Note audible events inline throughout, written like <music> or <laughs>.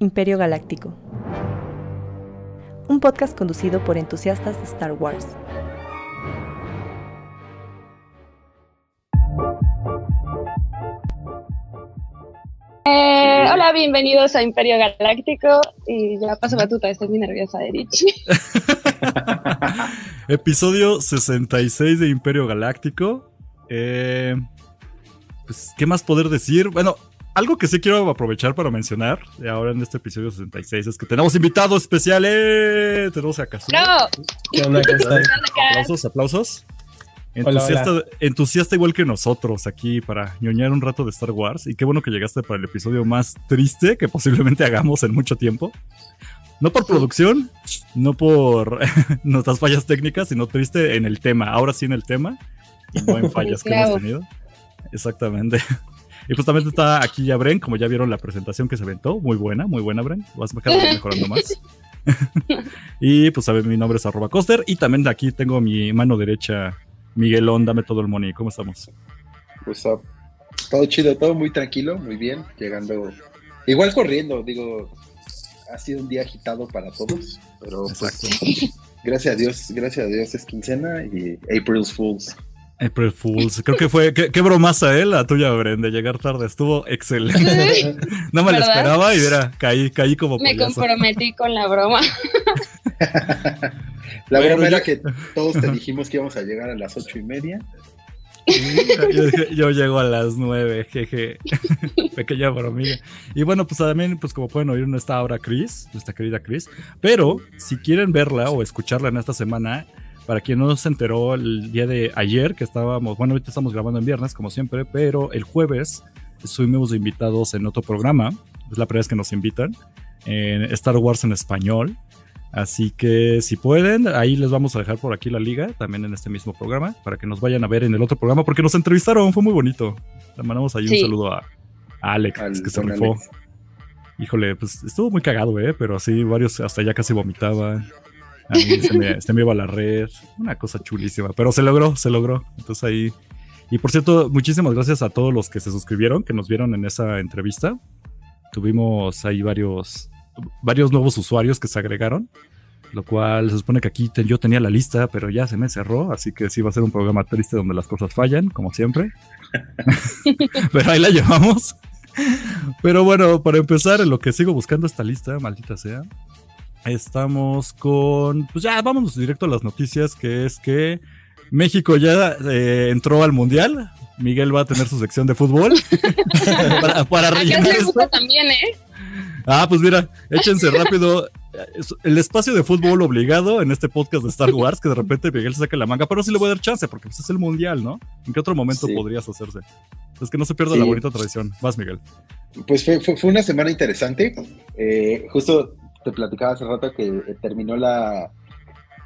Imperio Galáctico. Un podcast conducido por entusiastas de Star Wars. Eh, hola, bienvenidos a Imperio Galáctico. Y ya paso batuta, estoy muy nerviosa, Erich. <laughs> Episodio 66 de Imperio Galáctico. Eh, pues, ¿qué más poder decir? Bueno, algo que sí quiero aprovechar para mencionar ahora en este episodio 66 es que tenemos invitados especiales. Tenemos a Kazuo. ¡No! ¿Qué onda? ¿Qué tal? Aplausos, aplausos. Hola, Entusiasta, hola. entusiasta igual que nosotros aquí para ñoñar un rato de Star Wars. Y qué bueno que llegaste para el episodio más triste que posiblemente hagamos en mucho tiempo. No por producción, no por <laughs> nuestras fallas técnicas, sino triste en el tema. Ahora sí en el tema y no en <laughs> fallas que hemos tenido. Exactamente. Y justamente está aquí ya Bren, como ya vieron la presentación que se aventó. Muy buena, muy buena, Bren. Vas vez mejorando más. <laughs> y pues saben, mi nombre es arroba coster. Y también de aquí tengo mi mano derecha, Miguelón, dame todo el money. ¿Cómo estamos? Pues ah, todo chido, todo muy tranquilo, muy bien, llegando, igual corriendo, digo, ha sido un día agitado para todos, pero pues, <laughs> gracias a Dios, gracias a Dios es quincena y April's Fools. April Fools. Creo que fue. Qué, qué bromaza, ¿eh? La tuya, Bren, de llegar tarde. Estuvo excelente. <laughs> No me lo esperaba y mira, caí, caí como Me payaso. comprometí con la broma. <laughs> La Bueno, verdad era que todos te dijimos que íbamos a llegar a las ocho y media. Yo llego a las nueve, jeje. <laughs> Pequeña bromilla. Y bueno, pues también, pues como pueden oír, no está ahora Chris, nuestra querida Chris. Pero si quieren verla o escucharla en esta semana, para quien no se enteró el día de ayer, que estábamos, bueno, ahorita estamos grabando en viernes, como siempre, pero el jueves estuvimos invitados en otro programa. Es la primera vez que nos invitan. En Star Wars en español. Así que si pueden, ahí les vamos a dejar por aquí la liga, también en este mismo programa, para que nos vayan a ver en el otro programa, porque nos entrevistaron, fue muy bonito. Le mandamos ahí Sí. un saludo a, a Alex, Al que se rifó. Alex. Híjole, pues estuvo muy cagado, ¿eh? Pero así, varios hasta ya casi vomitaban. A mí se me, se me iba la red. Una cosa chulísima. Pero se logró, se logró. Entonces ahí. Y por cierto, muchísimas gracias a todos los que se suscribieron, que nos vieron en esa entrevista. Tuvimos ahí varios, varios nuevos usuarios que se agregaron. Lo cual se supone que aquí te- yo tenía la lista, pero ya se me cerró. Así que sí va a ser un programa triste donde las cosas fallan, como siempre. <laughs> pero ahí la llevamos. Pero bueno, para empezar, en lo que sigo buscando esta lista, maldita sea, estamos con. Pues ya, vámonos directo a las noticias, que es que México ya eh, entró al Mundial. Miguel va a tener su sección de fútbol <laughs> para, para rellenar esto. también, ¿eh? Ah, pues mira, échense rápido. El espacio de fútbol obligado en este podcast de Star Wars, que de repente Miguel se saca la manga, pero sí le voy a dar chance, porque pues, es el mundial, ¿no? ¿En qué otro momento Sí. podrías hacerse? Es que no se pierda Sí. la bonita tradición. Vas, Miguel. Pues fue, fue, fue una semana interesante. Eh, justo te platicaba hace rato que eh, terminó la,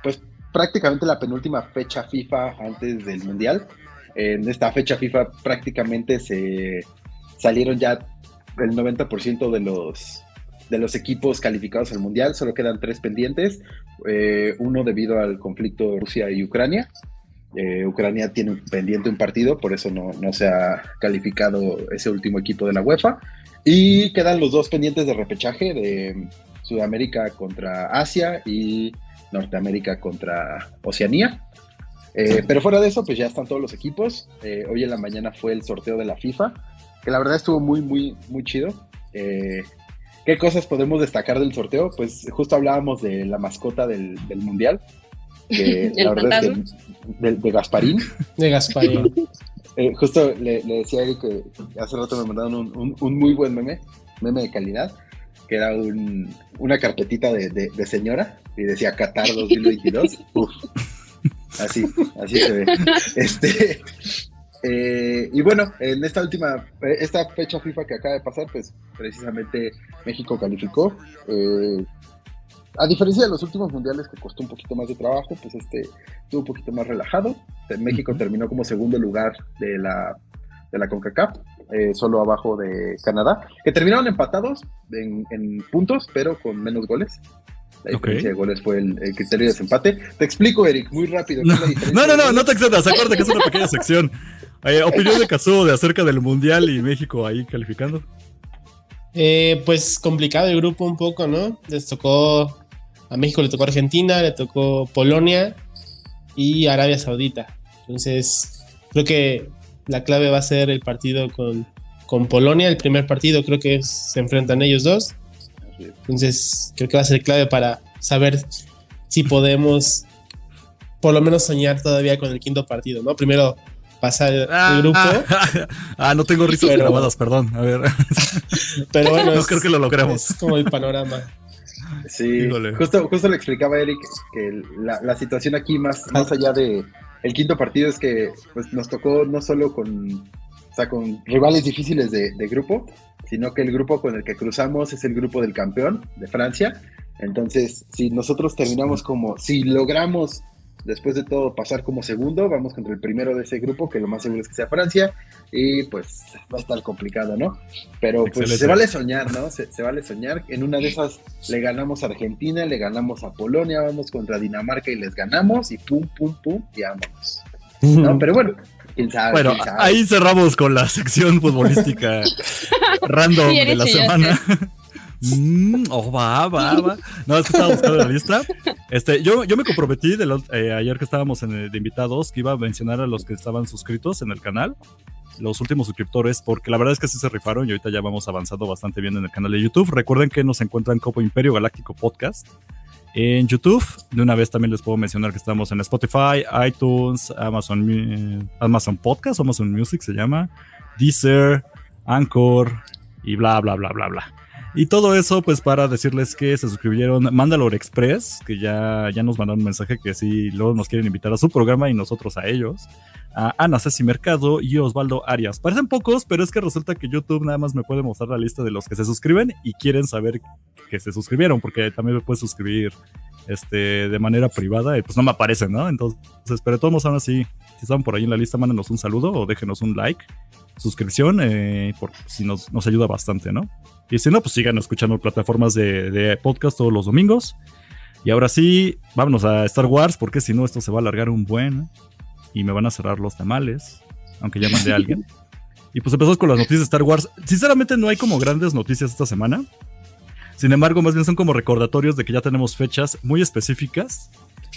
pues prácticamente la penúltima fecha FIFA antes del Mundial. En esta fecha FIFA prácticamente se salieron ya el 90% de los, de los equipos calificados al Mundial. Solo quedan tres pendientes. Eh, uno debido al conflicto Rusia y Ucrania. Eh, Ucrania tiene pendiente un partido, por eso no, no se ha calificado ese último equipo de la UEFA. Y quedan los dos pendientes de repechaje de Sudamérica contra Asia y Norteamérica contra Oceanía. Eh, pero fuera de eso, pues ya están todos los equipos. Eh, hoy en la mañana fue el sorteo de la FIFA, que la verdad estuvo muy, muy, muy chido. Eh, ¿Qué cosas podemos destacar del sorteo? Pues justo hablábamos de la mascota del, del Mundial. que <laughs> El la verdad es que de, de Gasparín. De Gasparín. <laughs> Eh, justo le, le decía a Eric que hace rato me mandaron un, un- un muy buen meme, meme de calidad, que era un- una carpetita de, de- de señora y decía Qatar 2022. <laughs> Uf, así, así se ve. Este, eh, y bueno, en esta última, eh, esta fecha FIFA que acaba de pasar, pues precisamente México calificó. Eh, a diferencia de los últimos mundiales que costó un poquito más de trabajo, pues este estuvo un poquito más relajado. México terminó como segundo lugar de la, de la CONCACAF, eh, solo abajo de Canadá, que terminaron empatados en, en puntos, pero con menos goles. La diferencia de goles fue el, el criterio de desempate. Te explico, Eric, muy rápido. ¿qué es la diferencia No, no, no, no te excedas. Acuérdate que es una pequeña sección. Eh, opinión de Kazuo de acerca del mundial y México ahí calificando. Eh, pues complicado el grupo un poco, ¿no? Les tocó, a México le tocó Argentina, le tocó Polonia y Arabia Saudita. Entonces, creo que la clave va a ser el partido con, con Polonia, el primer partido creo que es- se enfrentan ellos dos. Entonces, creo que va a ser clave para saber si podemos por lo menos soñar todavía con el quinto partido, ¿no? Primero pasar el grupo, <laughs> ah, no tengo risas Pero- grabadas, perdón. A ver, <laughs> pero bueno, no es- creo que lo logremos. es como el panorama. Sí, Híjole. justo, justo le explicaba a Eric que la, la situación aquí más, más allá de el quinto partido es que pues, nos tocó no solo con, o sea, con rivales difíciles de, de grupo, sino que el grupo con el que cruzamos es el grupo del campeón de Francia. Entonces, si nosotros terminamos como, si logramos después de todo pasar como segundo, vamos contra el primero de ese grupo, que lo más seguro es que sea Francia, y pues va a estar complicado, ¿no? Pero pues Excelente. se vale soñar, ¿no? Se, se vale soñar. En una de esas le ganamos a Argentina, le ganamos a Polonia, vamos contra Dinamarca y les ganamos, y pum, pum, pum, y vámonos. No, pero bueno, quién sabe. Bueno, quién sabe. ahí cerramos con la sección futbolística <laughs> random de la semana. Mm, oh, va, va, va. No, es que estaba buscando la lista. Este, yo, yo me comprometí eh, ayer que estábamos en, el- de invitados que iba a mencionar a los que estaban suscritos en el canal, los últimos suscriptores, porque la verdad es que sí se rifaron y ahorita ya vamos avanzando bastante bien en el canal de YouTube. Recuerden que nos encuentran como Imperio Galáctico Podcast en YouTube. De una vez también les puedo mencionar que estamos en Spotify, iTunes, Amazon, Mu- Amazon Podcast, Amazon Music se llama, Deezer, Anchor y bla, bla, bla, bla, bla. Y todo eso, pues para decirles que se suscribieron Mandalore Express, que ya, ya nos mandaron un mensaje que sí, luego nos quieren invitar a su programa y nosotros a ellos. A Ana Ceci Mercado y Osvaldo Arias. Parecen pocos, pero es que resulta que YouTube nada más me puede mostrar la lista de los que se suscriben y quieren saber que se suscribieron, porque también me puedes suscribir este, de manera privada y pues no me aparecen, ¿no? Entonces, pero todos aún así, si están por ahí en la lista, mándenos un saludo o déjenos un like, suscripción, eh, porque si nos, nos ayuda bastante, ¿no? Y si no, pues sigan escuchando plataformas de, de podcast todos los domingos. Y ahora sí, vámonos a Star Wars, porque si no, esto se va a alargar un buen y me van a cerrar los tamales, aunque ya mandé a alguien. <laughs> Y pues empezamos con las noticias de Star Wars. Sinceramente, no hay como grandes noticias esta semana. Sin embargo, más bien son como recordatorios de que ya tenemos fechas muy específicas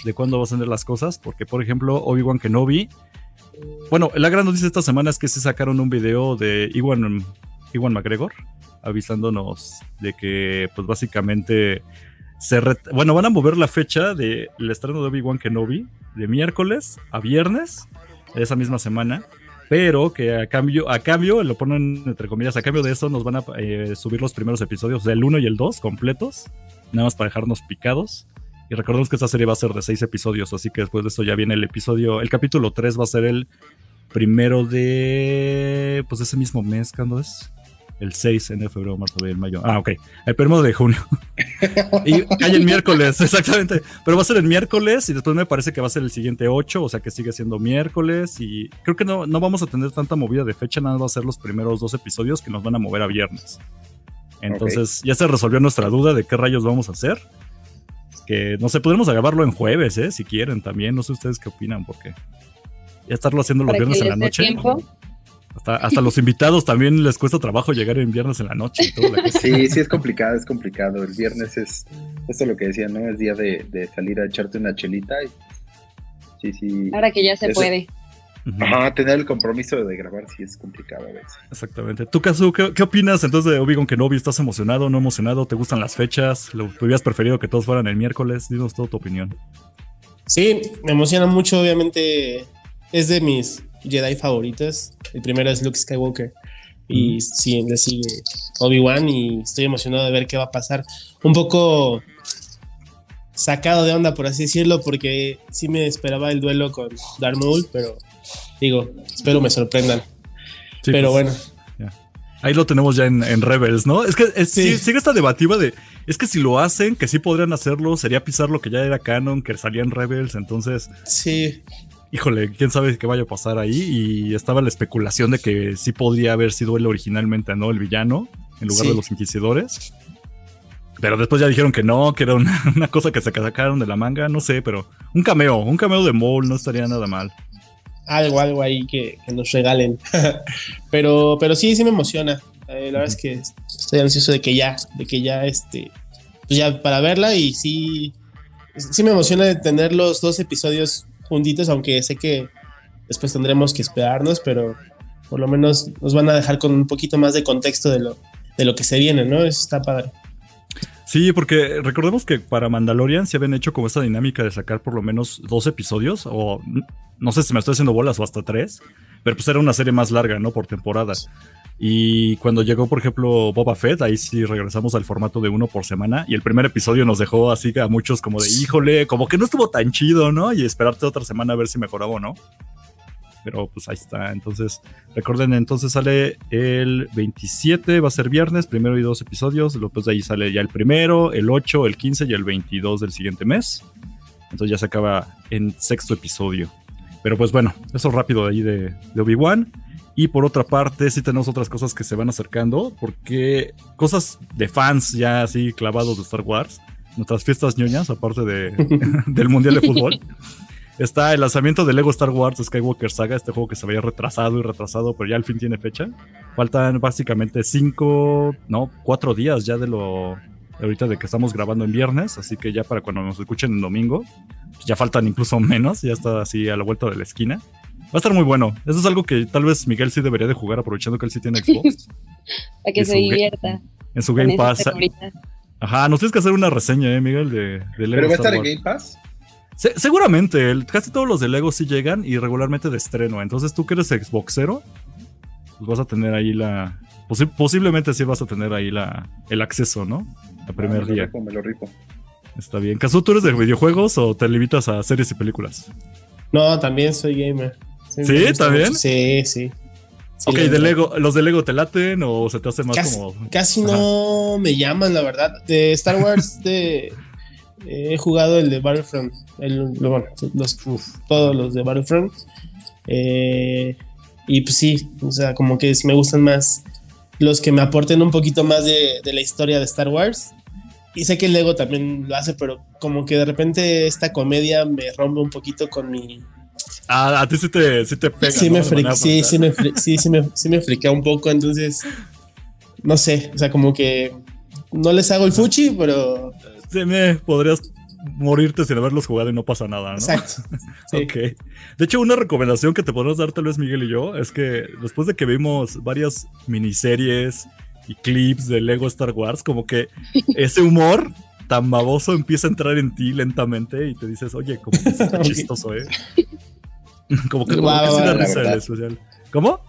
de cuándo van a ser las cosas. Porque, por ejemplo, Obi-Wan Kenobi. Bueno, la gran noticia de esta semana es que se sacaron un video de Iwan, Iwan McGregor avisándonos de que, pues básicamente, se bueno, van a mover la fecha del estreno de Obi-Wan Kenobi de miércoles a viernes de esa misma semana. Pero que a cambio, a cambio, lo ponen entre comillas, a cambio de eso nos van a eh, subir los primeros episodios del 1 y el 2 completos, nada más para dejarnos picados. Y recordemos que esta serie va a ser de 6 episodios, así que después de eso ya viene el episodio, el capítulo 3 va a ser el primero de, pues ese mismo mes, ¿cuándo es? El 6, enero, febrero, marzo, abril, mayo. Ah, ok. El primero de junio. <laughs> y hay el miércoles, exactamente. Pero va a ser el miércoles y después me parece que va a ser el siguiente 8, o sea que sigue siendo miércoles. Y creo que no, no vamos a tener tanta movida de fecha, nada más va a ser los primeros dos episodios que nos van a mover a viernes. Entonces ya se resolvió nuestra duda de qué rayos vamos a hacer. Que no sé, podremos grabarlo en jueves, ¿eh? Si quieren también. No sé ustedes qué opinan, porque ya estarlo haciendo los viernes en la noche. tiempo. Hasta, hasta los invitados también les cuesta trabajo llegar en viernes en la noche. y todo la cosa. Sí, sí es complicado, es complicado. El viernes es, esto es lo que decía, ¿no? Es día de, de salir a echarte una chelita y sí, sí. Ahora que ya se puede. Ajá, tener el compromiso de grabar sí es complicado a veces. Exactamente. ¿Tú, Kazu, qué, qué opinas entonces de Obi-Wan Kenobi? ¿Estás emocionado, no emocionado? ¿Te gustan las fechas? ¿Lo hubieras preferido que todos fueran el miércoles? Dinos toda tu opinión. Sí, me emociona mucho, obviamente es de mis Jedi favoritos. El primero es Luke Skywalker y sí, le sigue Obi-Wan y estoy emocionado de ver qué va a pasar. Un poco sacado de onda, por así decirlo, porque sí me esperaba el duelo con Darth Maul, pero digo, espero me sorprendan. Sí, pero pues, bueno, Ahí lo tenemos ya en, en Rebels, ¿no? Es que es- Sí. sí, sigue esta debativa de. Es que si lo hacen, que sí podrían hacerlo, sería pisar lo que ya era canon, que salía en Rebels. Entonces, sí, híjole, quién sabe qué vaya a pasar ahí. Y estaba la especulación de que sí podría haber sido él originalmente, ¿no? El villano, en lugar Sí. de los inquisidores. Pero después ya dijeron que no, que era una, <laughs> una cosa que se sacaron de la manga, no sé, pero un cameo, un cameo de Maul no estaría nada mal. algo, algo ahí que, que nos regalen. <laughs> pero, pero sí, sí me emociona. Eh, la verdad es que estoy ansioso de que ya, de que ya, este, pues ya para verla y sí, sí me emociona de tener los dos episodios juntitos, aunque sé que después tendremos que esperarnos, pero por lo menos nos van a dejar con un poquito más de contexto de lo, de lo que se viene, ¿no? Eso está padre. Sí, porque recordemos que para Mandalorian se habían hecho como esta dinámica de sacar por lo menos dos episodios, o no sé si me estoy haciendo bolas o hasta tres, pero pues era una serie más larga, ¿no? Por temporada. Y cuando llegó, por ejemplo, Boba Fett, ahí sí regresamos al formato de uno por semana. Y el primer episodio nos dejó así a muchos como de, híjole, como que no estuvo tan chido, ¿no? Y esperarte otra semana a ver si mejoraba o no. Pero pues ahí está. Entonces, recuerden, entonces sale el 27, va a ser viernes, primero y dos episodios. Después de ahí sale ya el primero, el 8, el 15 y el 22 del siguiente mes. Entonces ya se acaba en sexto episodio. Pero pues bueno, eso rápido de ahí de, de Obi-Wan. Y por otra parte, sí tenemos otras cosas que se van acercando, porque cosas de fans ya así clavados de Star Wars, nuestras fiestas ñoñas, aparte de, <laughs> del Mundial de Fútbol. Está el lanzamiento de Lego Star Wars Skywalker Saga, este juego que se había retrasado y retrasado, pero ya al fin tiene fecha. Faltan básicamente cinco, no, cuatro días ya de lo ahorita de que estamos grabando en viernes, así que ya para cuando nos escuchen en domingo, pues ya faltan incluso menos, ya está así a la vuelta de la esquina. Va a estar muy bueno. Eso es algo que tal vez Miguel sí debería de jugar aprovechando que él sí tiene <laughs> Xbox. Para que se divierta. En su Game Pass. Ajá, nos tienes que hacer una reseña, eh, Miguel, de, de Lego Pero va a Star estar en. Game Pass. Se- seguramente, el- casi todos los de Lego sí llegan y regularmente de estreno. Entonces tú que eres Xboxero, pues vas a tener ahí la... posi- posiblemente sí vas a tener ahí la, el acceso, ¿no? El primer Ah, me lo día. rifo, me lo rifo. Está bien. ¿Caso tú eres de videojuegos o te limitas a series y películas? No, también soy gamer. ¿Sí? ¿También? mucho. Sí, sí. Sí, ok, de. Lego, ¿los de Lego te laten o se te hace más Casi, como... casi no me llaman, la verdad. De Star Wars de, he jugado el de Battlefront. El, bueno, los, todos los de Battlefront. Eh, y pues sí, o sea, como que me gustan más los que me aporten un poquito más de, de la historia de Star Wars. Y sé que el Lego también lo hace, pero como que de repente esta comedia me rompe un poquito con mi, Ah, a ti sí te, sí te pega. sí, ¿no? me De fri- manera sí, sí, me fri- sí, sí, me, sí me friquea un poco, entonces, no sé, o sea, como que no les hago el fuchi, pero... Sí, me podrías morirte sin haberlos jugado y no pasa nada, ¿no? Exacto. <laughs> Sí. Ok. De hecho, una recomendación que te podemos dar tal vez Miguel y yo es que después de que vimos varias miniseries y clips de Lego Star Wars, como que ese humor tan baboso empieza a entrar en ti lentamente y te dices, oye, como que está Ok. chistoso, ¿eh? <laughs> como que, como que risa el especial. ¿Cómo?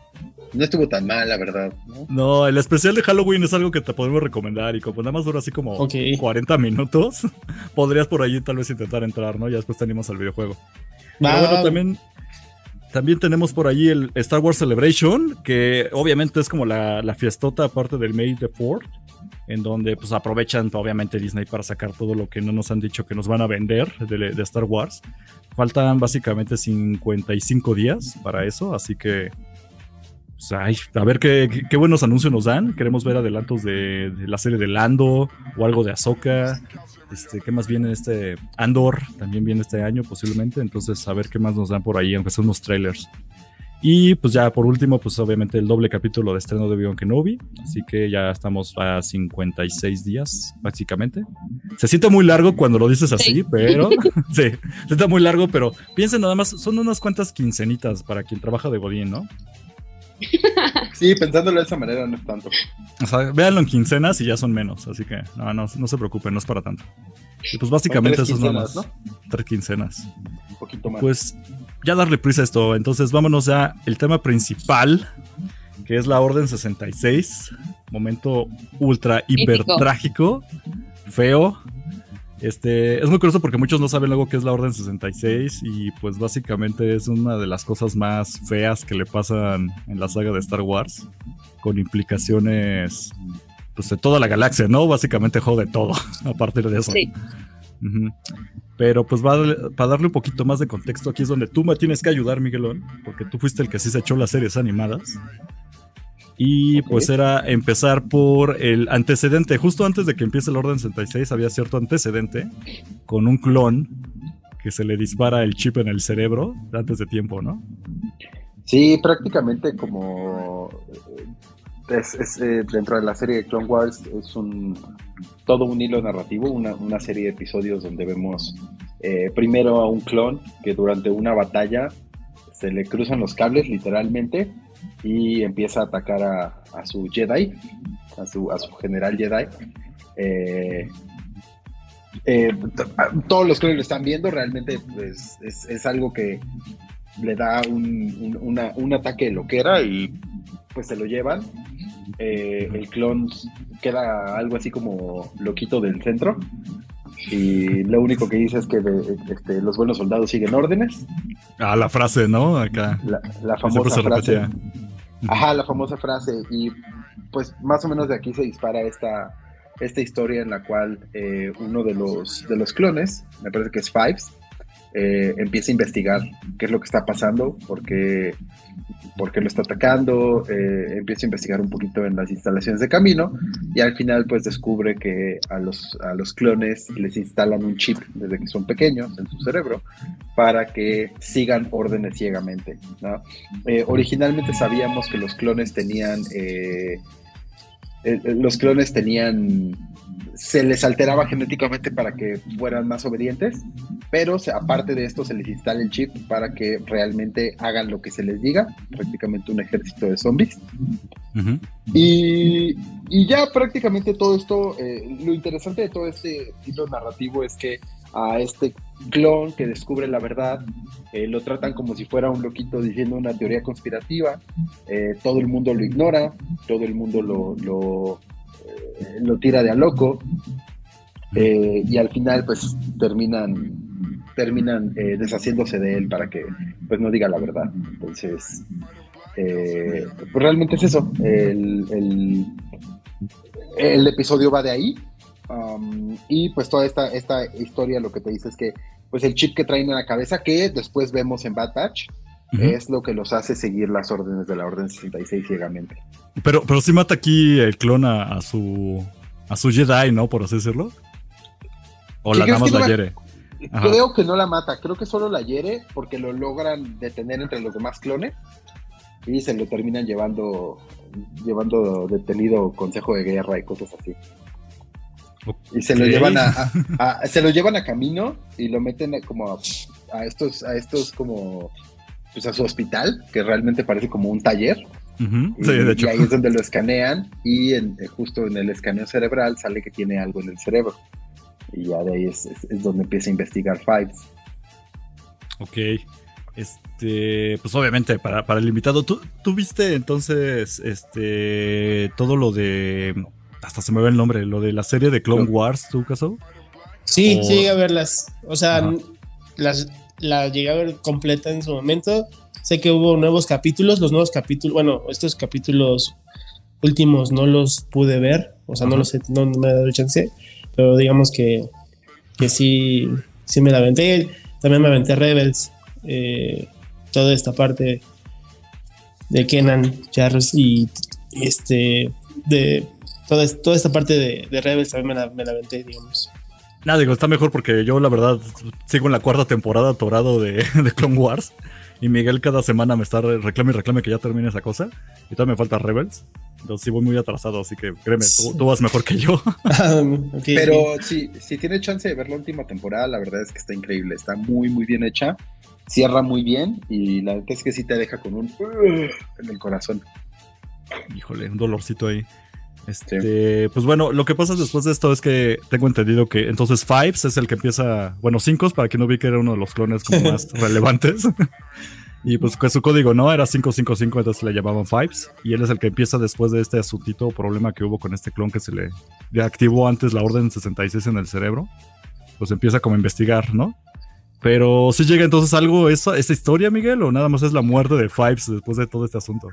No estuvo tan mal, la verdad. ¿no? No, el especial de Halloween es algo que te podemos recomendar y como nada más dura así como Ok. 40 minutos, <laughs> podrías por ahí tal vez intentar entrar, ¿no? Ya después te animas al videojuego. Pero bueno, también, también tenemos por ahí el Star Wars Celebration, que obviamente es como la, la fiestota aparte del May the 4th, en donde pues aprovechan obviamente Disney para sacar todo lo que no nos han dicho que nos van a vender de, de Star Wars. Faltan básicamente 55 días para eso, así que pues, ay, a ver qué, qué- buenos anuncios nos dan. Queremos ver adelantos de, la serie de Lando o algo de Ahsoka. Este, ¿Qué más viene este? Andor también viene este año posiblemente. Entonces, a ver qué más nos dan por ahí, aunque unos trailers. Y pues ya por último, pues obviamente el doble capítulo de estreno de Obi-Wan Kenobi. Así que ya estamos a 56 días, básicamente. Se siente muy largo cuando lo dices así, Sí. pero. <laughs> sí, se siente muy largo, pero piensen nada más, son unas cuantas quincenitas para quien trabaja de Godín, ¿no? Sí, pensándolo de esa manera no es tanto. O sea, véanlo en quincenas y ya son menos, así que no, no, no se preocupen, no es para tanto. Y pues básicamente tres eso es nada más. quincenas, Tres quincenas. Un poquito más. Pues ya darle prisa a esto, entonces vámonos ya el tema principal, que es la Orden 66. Momento ultra hiper trágico, feo. Este, es muy curioso porque muchos no saben luego qué es la Orden 66 y pues básicamente es una de las cosas más feas que le pasan en la saga de Star Wars, con implicaciones pues de toda la galaxia, ¿no? Básicamente jode todo <laughs> a partir de eso. Sí. Ujú. Pero pues va- para darle un poquito más de contexto, aquí es donde tú me tienes que ayudar, Miguelón, porque tú fuiste el que sí se echó las series animadas. Y pues era empezar por el antecedente. Justo antes de que empiece el Orden 66 había cierto antecedente con un clon que se le dispara el chip en el cerebro antes de tiempo, ¿no? Sí, prácticamente como eh, es, eh, dentro de la serie de Clone Wars es un todo un hilo narrativo, una, una serie de episodios donde vemos eh, primero a un clon que durante una batalla se le cruzan los cables literalmente y empieza a atacar a, a su Jedi, a su, a su general Jedi. Eh, eh, todos los clones lo están viendo, realmente pues, es, es algo que le da un, un- una- un ataque de loquera y pues se lo llevan. Eh, el clon queda algo así como loquito del centro y lo único que dice es que de- este, los buenos soldados siguen órdenes. Ah, la frase, ¿no? Acá. La, la famosa se frase. Ajá, la famosa frase. Y pues más o menos de aquí se dispara esta, esta historia en la cual eh, uno de los, de los clones, me parece que es Fives, eh, empieza a investigar qué es lo que está pasando, por qué, lo está atacando, eh, empieza a investigar un poquito en las instalaciones de camino y al final pues descubre que a los, a los clones les instalan un chip desde que son pequeños en su cerebro para que sigan órdenes ciegamente. Eh, originalmente sabíamos que los clones tenían. eh, los clones tenían. Se les alteraba genéticamente para que fueran más obedientes, pero se- aparte de esto se les instala el chip para que realmente hagan lo que se les diga, prácticamente un ejército de zombies. Y, y ya prácticamente todo esto, eh, lo interesante de todo este hilo narrativo es que a este clon que descubre la verdad, eh, lo tratan como si fuera un loquito diciendo una teoría conspirativa, eh, todo el mundo lo ignora, todo el mundo lo, lo, lo tira de a loco, eh, y al final pues terminan, terminan eh, deshaciéndose de él para que pues no diga la verdad. Entonces... Eh, pues realmente es eso. El, el, el episodio va de ahí. um, y pues toda esta, esta historia lo que te dice es que pues el chip que traen en la cabeza, que después vemos en Bad Batch, Es lo que los hace seguir las órdenes de la Orden 66 ciegamente. Pero, pero sí mata aquí el clon a, a su a su Jedi, ¿no? Por así decirlo. O la ¿crees nada más la hiere. Ajá. Creo que no la mata, creo que solo la hiere porque lo logran detener entre los demás clones y se lo terminan llevando llevando detenido consejo de guerra y cosas así. Y se lo llevan a, a- a- se lo llevan a camino y lo meten como a, a estos a estos como pues a su hospital que realmente parece como un taller y, Sí, de y hecho. ahí es donde lo escanean y en- eh, justo en el escaneo cerebral sale que tiene algo en el cerebro y ya de ahí es, es- es donde empieza a investigar Fives. Ok. Este, pues obviamente para, para el invitado, ¿tú, tú viste entonces este todo lo de hasta se me ve el nombre, lo de la serie de Clone Wars, ¿tú caso? Sí, O- sí a verlas. O sea, Ajá. las, la llegué a ver completa en su momento. Sé que hubo nuevos capítulos, los nuevos capítulos, bueno, estos capítulos últimos no los pude ver, o sea, no los he- no, no me ha dado el chance, pero digamos que, que sí, sí me la aventé. También me aventé Rebels, eh, toda esta parte de Kenan Jarrus y este, de toda, toda esta parte de, de Rebels también me la, me la aventé, digamos. Nada, digo, está mejor porque yo la verdad sigo en la cuarta temporada atorado de, <laughs> de Clone Wars y Miguel cada semana me está re- reclame y reclame que ya termine esa cosa y todavía me falta Rebels. Entonces sí voy muy atrasado, así que créeme, tú, tú vas mejor que yo. <laughs> Ah, Pero ok. si, si tiene chance de ver la última temporada, la verdad es que está increíble, está muy muy bien hecha, cierra muy bien y la verdad es que sí te deja con un en el corazón. Híjole, un dolorcito ahí. Este, pues bueno, lo que pasa después de esto es que tengo entendido que entonces Fives es el que empieza, bueno, Cinco, para que no vi que era uno de los clones como más <laughs> relevantes. <laughs> y pues que su código no era 555, entonces le llamaban Fives. Y él es el que empieza después de este asuntito problema que hubo con este clon que se le, le activó antes la orden 66 en el cerebro. Pues empieza como a investigar, ¿no? Pero si llega entonces algo, esa, esa historia, Miguel, o nada más es la muerte de Fives después de todo este asunto.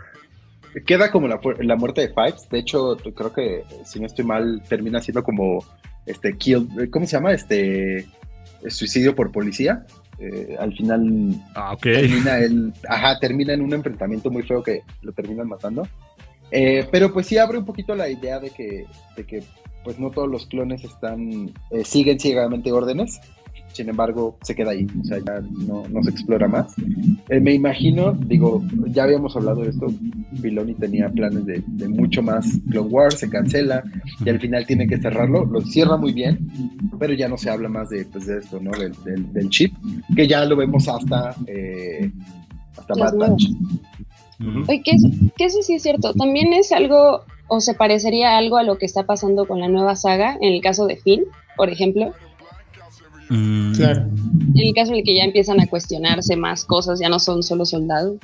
Queda como la, la muerte de Fives, de hecho creo que si no estoy mal termina siendo como este kill, ¿cómo se llama? Este suicidio por policía. Eh, al final Ah, ok. termina el, ajá, termina en un enfrentamiento muy feo que lo terminan matando. Eh, pero pues sí abre un poquito la idea de que, de que pues no todos los clones están, eh, siguen ciegamente órdenes. Sin embargo, se queda ahí, o sea, ya no, no se explora más. Eh, me imagino, digo, ya habíamos hablado de esto, Filoni tenía planes de, de, mucho más Clone Wars, se cancela y al final tiene que cerrarlo, lo cierra muy bien, pero ya no se habla más de, pues, de esto, ¿no? Del, del, del, chip, que ya lo vemos hasta, eh, hasta Bad Batch. Oye, que, que eso sí es cierto, también es algo, o se parecería algo a lo que está pasando con la nueva saga, en el caso de Finn, por ejemplo, Mm. Claro. En el caso en el que ya empiezan a cuestionarse más cosas, ya no son solo soldados.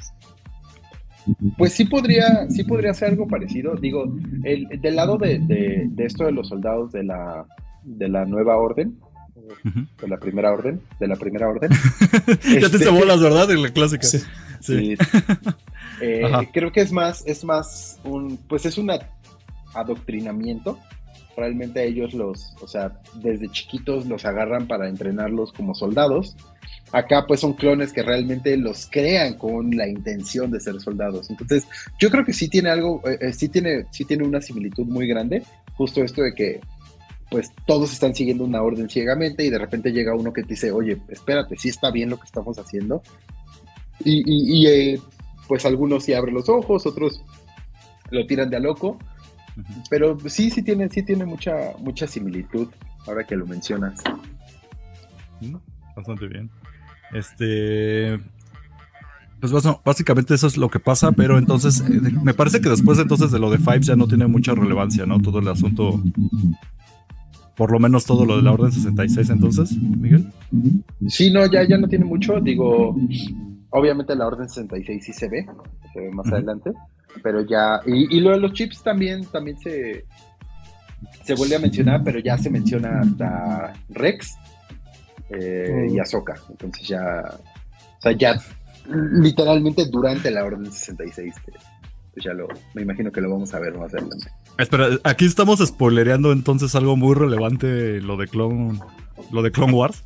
Pues sí podría, sí podría ser algo parecido. Digo, el, del lado de, de, de, esto de los soldados de la, de la nueva orden, de la primera orden, de la primera orden. <laughs> ya te hice bolas, ¿verdad? En la clásica. Sí. sí. <laughs> eh, creo que es más, es más un, pues es un adoctrinamiento realmente ellos los, o sea, desde chiquitos los agarran para entrenarlos como soldados. Acá pues son clones que realmente los crean con la intención de ser soldados. Entonces, yo creo que sí tiene algo, eh, sí tiene, sí tiene una similitud muy grande, justo esto de que pues todos están siguiendo una orden ciegamente y de repente llega uno que te dice, oye, espérate, sí está bien lo que estamos haciendo. Y eh, pues algunos sí abren los ojos, otros lo tiran de a loco, pero sí, sí tiene, sí tiene mucha, mucha similitud, ahora que lo mencionas. Bastante bien. Este. Pues básicamente eso es lo que pasa, pero entonces me parece que después entonces de lo de Fives ya no tiene mucha relevancia, ¿no? Todo el asunto, por lo menos todo lo de la Orden 66 entonces, Miguel. Sí, no, ya, ya no tiene mucho, digo, obviamente la Orden 66 sí se ve, se ve más uh -huh. adelante, pero ya, y, y, lo de los chips también, también se, se vuelve a mencionar, pero ya se menciona hasta Rex eh, mm. y Ahsoka, entonces ya, o sea, ya literalmente durante la Orden 66, pues ya lo, me imagino que lo vamos a ver más adelante. Espera, aquí estamos spoilereando entonces algo muy relevante, lo de Clone, lo de Clone Wars.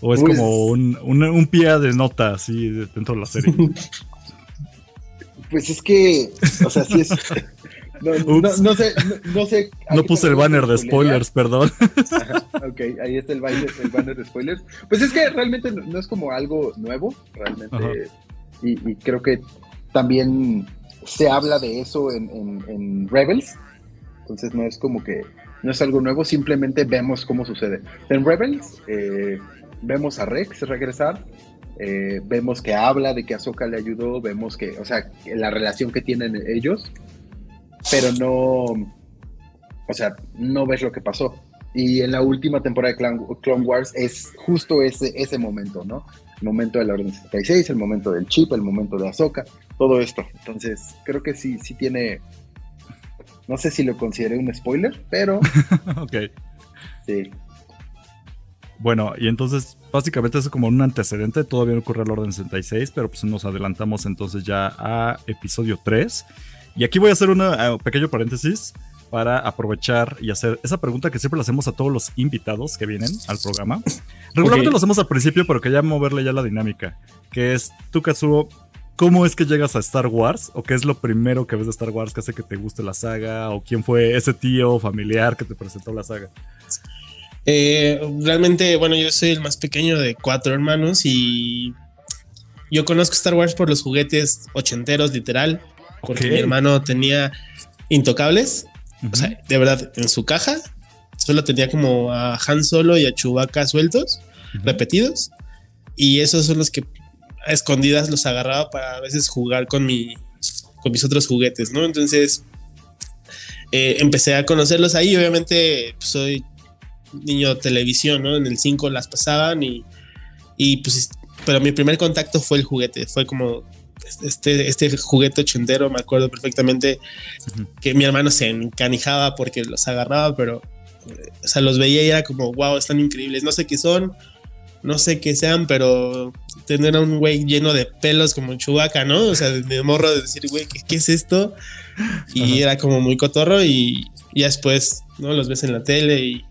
¿O es pues, como un, un, un, pie de nota así dentro de la serie? <laughs> Pues es que, o sea, sí es. No, no, no, sé, no, sé. No puse el banner de spoilers, perdón. Ajá, ok, ahí está el banner, el banner de spoilers. Pues es que realmente no, es como algo nuevo, realmente. Y, y, creo que también se habla de eso en, en, en, Rebels. Entonces no es como que. No es algo nuevo, simplemente vemos cómo sucede. En Rebels eh, vemos a Rex regresar, eh, vemos que habla de que Ahsoka le ayudó, vemos que, o sea, la relación que tienen ellos, pero no, o sea, no ves lo que pasó. Y en la última temporada de Clone, Clone Wars es justo ese, ese momento, ¿no? El momento de la Orden 66, el momento del chip, el momento de Ahsoka, todo esto. Entonces, creo que sí, sí tiene. No sé si lo consideré un spoiler, pero. <laughs> ok. Sí. Bueno, y entonces básicamente es como un antecedente, todavía no ocurre el orden 66, pero pues nos adelantamos entonces ya a episodio 3. Y aquí voy a hacer un uh, pequeño paréntesis para aprovechar y hacer esa pregunta que siempre le hacemos a todos los invitados que vienen al programa. Regularmente okay. lo hacemos al principio, pero quería moverle ya la dinámica, que es, tú Kazuo, ¿cómo es que llegas a Star Wars? ¿O qué es lo primero que ves de Star Wars que hace que te guste la saga? ¿O quién fue ese tío familiar que te presentó la saga? Eh, realmente, bueno, yo soy el más pequeño de cuatro hermanos y yo conozco Star Wars por los juguetes ochenteros, literal, porque okay. mi hermano tenía intocables, uh -huh. o sea, de verdad, en su caja solo tenía como a Han Solo y a Chewbacca sueltos, uh -huh. repetidos, y esos son los que a escondidas los agarraba para a veces jugar con mi con mis otros juguetes, ¿no? Entonces eh, empecé a conocerlos ahí, obviamente pues, soy niño televisión, ¿no? En el 5 las pasaban y, y pues, pero mi primer contacto fue el juguete, fue como este, este juguete ochentero, me acuerdo perfectamente uh -huh. que mi hermano se encanijaba porque los agarraba, pero, o sea, los veía y era como, wow, están increíbles, no sé qué son, no sé qué sean, pero tener a un güey lleno de pelos como Chubaca, ¿no? O sea, de, de morro de decir, güey, ¿qué, ¿qué, es esto? Y era como muy cotorro y, y después, ¿no? Los ves en la tele y,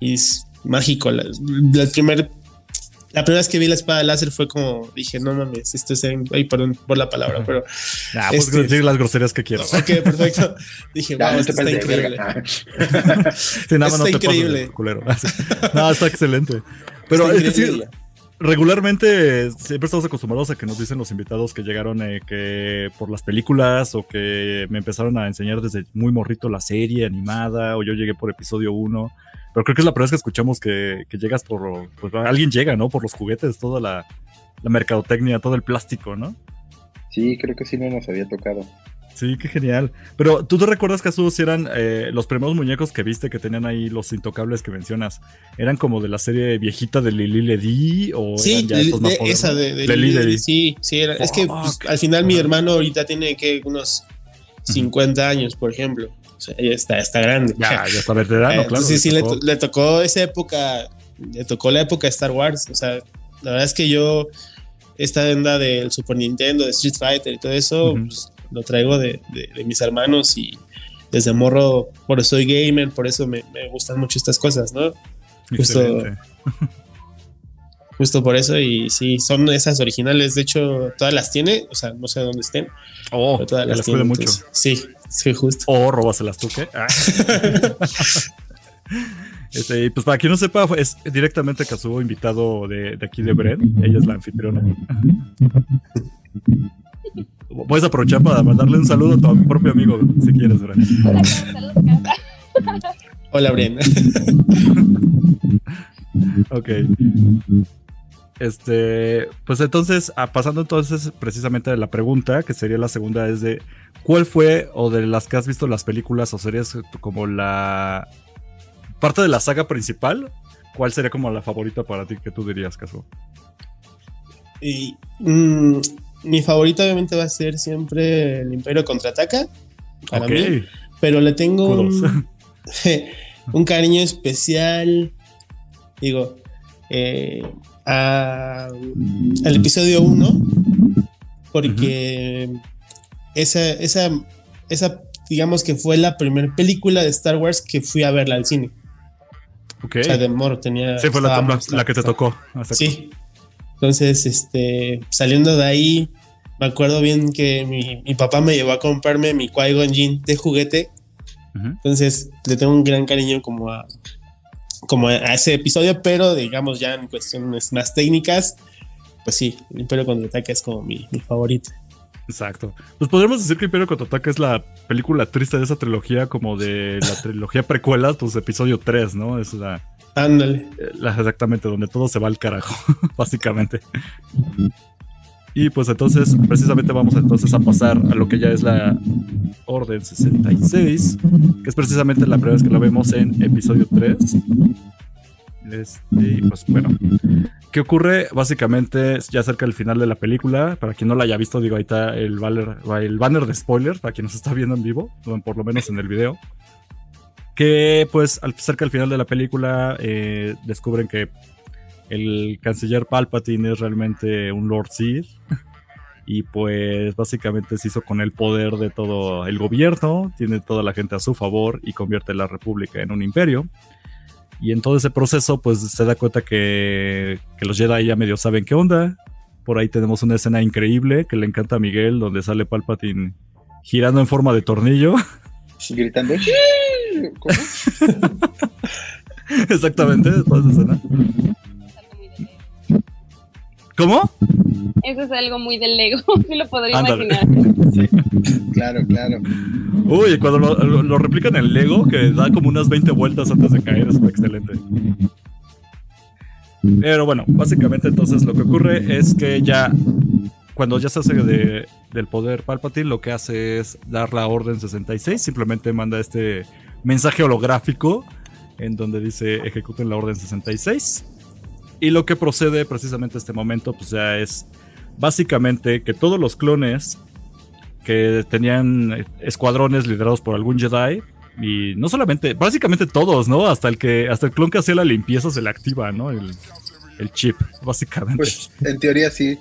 y es mágico. La, el primer la primera vez que vi la espada láser fue como, dije, no mames, esto es en, ay, perdón por la palabra, pero... <laughs> Ah, pues Este- decir las groserías que quieras. Ok, perfecto. <laughs> Dije, wow, no esto está increíble. <laughs> Sí, nada no Está de increíble. culero. No, está excelente. Pero Está es que regularmente siempre estamos acostumbrados a que nos dicen los invitados que llegaron eh, que por las películas o que me empezaron a enseñar desde muy morrito la serie animada o yo llegué por episodio 1. Pero creo que es la primera vez que escuchamos que, que llegas por... Pues alguien llega, ¿no? Por los juguetes, toda la, la mercadotecnia, todo el plástico, ¿no? Sí, creo que sí no nos había tocado. Sí, qué genial. Pero tú te recuerdas que si eran eh, los primeros muñecos que viste que tenían ahí los intocables que mencionas. ¿Eran como de la serie viejita de Lili Ledi o Sí, eran ya estos más de- modernos? esa de, de Lili Ledi. Sí, sí, era- es que pues, al final mi hermano ahorita tiene que unos 50 años, por ejemplo. O sea, está, está grande. Ya, ya está veterano, Eh, claro. Entonces sí, le, tocó. to- le tocó esa época, le tocó la época de Star Wars. O sea, la verdad es que yo, esta onda del Super Nintendo, de Street Fighter y todo eso, Ujú. pues, lo traigo de, de- de mis hermanos y desde morro, por eso soy gamer, por eso me, me gustan mucho estas cosas, ¿no? Excelente. Justo <laughs> por eso, y sí, son esas originales. De hecho, todas las tiene, o sea, no sé dónde estén, Oh, pero todas las las tiene. cuide mucho. entonces, sí, sí, justo. O róbaselas tú, ¿qué? Ah. <laughs> Este, y pues para quien no sepa, es directamente Kazuo invitado de, de aquí de Bren. Ella es la anfitriona. Puedes aprovechar para mandarle un saludo a tu propio amigo, si quieres, Bren. <laughs> Hola. Hola, Brian. Ok. Este, pues entonces, ah, pasando entonces precisamente a la pregunta, que sería la segunda, es de ¿cuál fue o de las que has visto las películas o series como la parte de la saga principal? ¿Cuál sería como la favorita para ti que tú dirías, Caso? Y, mm, mi favorita obviamente va a ser siempre el Imperio Contraataca, para Ok, mí, pero le tengo un, <laughs> <laughs> un cariño especial, digo, eh, a- al episodio 1, porque esa, esa, esa, digamos que fue la primera película de Star Wars que fui a verla al cine. Ok. O sea, de morro tenía... Sí, fue la, estaba- la- la que te tocó. Exacto. Sí. Entonces, este, saliendo de ahí, me acuerdo bien que mi, mi papá me llevó a comprarme mi Qui-Gon Jinn de juguete. Entonces, le tengo un gran cariño como a, como a ese episodio, pero digamos ya en cuestiones más técnicas, pues sí, el Imperio Contraataca es como mi, mi favorito. Exacto. Pues podríamos decir que Imperio Contraataca es la película triste de esa trilogía, como de la <laughs> trilogía precuela, pues episodio 3, ¿no? Es la, Ándale. Eh, la- exactamente, donde todo se va al carajo, <laughs> básicamente. Y pues entonces, precisamente vamos entonces a pasar a lo que ya es la Orden 66, que es precisamente la primera vez que la vemos en episodio 3. Este, pues bueno, ¿qué ocurre? Básicamente, ya cerca del final de la película, para quien no la haya visto, digo, ahí está el banner, el banner de spoiler, para quien nos está viendo en vivo, por lo menos en el video que pues cerca del final de la película eh, descubren que el canciller Palpatine es realmente un Lord Sith y pues básicamente se hizo con el poder de todo el gobierno, tiene toda la gente a su favor y convierte la república en un imperio. Y en todo ese proceso pues se da cuenta que, que los Jedi ya medio saben qué onda. Por ahí tenemos una escena increíble que le encanta a Miguel donde sale Palpatine girando en forma de tornillo. Gritando. ¿Cómo? <laughs> Exactamente, toda esa escena. ¿Cómo? Eso es algo muy del Lego, <laughs> sí lo podría Ándale. imaginar. Sí, claro, claro. Uy, cuando lo, lo- lo replican en Lego, que da como unas 20 vueltas antes de caer, es excelente. Pero bueno, básicamente entonces lo que ocurre es que ya, cuando ya se hace de- del poder Palpatine, lo que hace es dar la orden 66, simplemente manda este mensaje holográfico en donde dice ejecuten la orden 66. Y lo que procede precisamente a este momento, pues ya es básicamente que todos los clones que tenían escuadrones liderados por algún Jedi. Y no solamente, básicamente todos, ¿no? Hasta el que, hasta el clon que hacía la limpieza se le activa, ¿no? El, el chip, básicamente. Pues en teoría sí.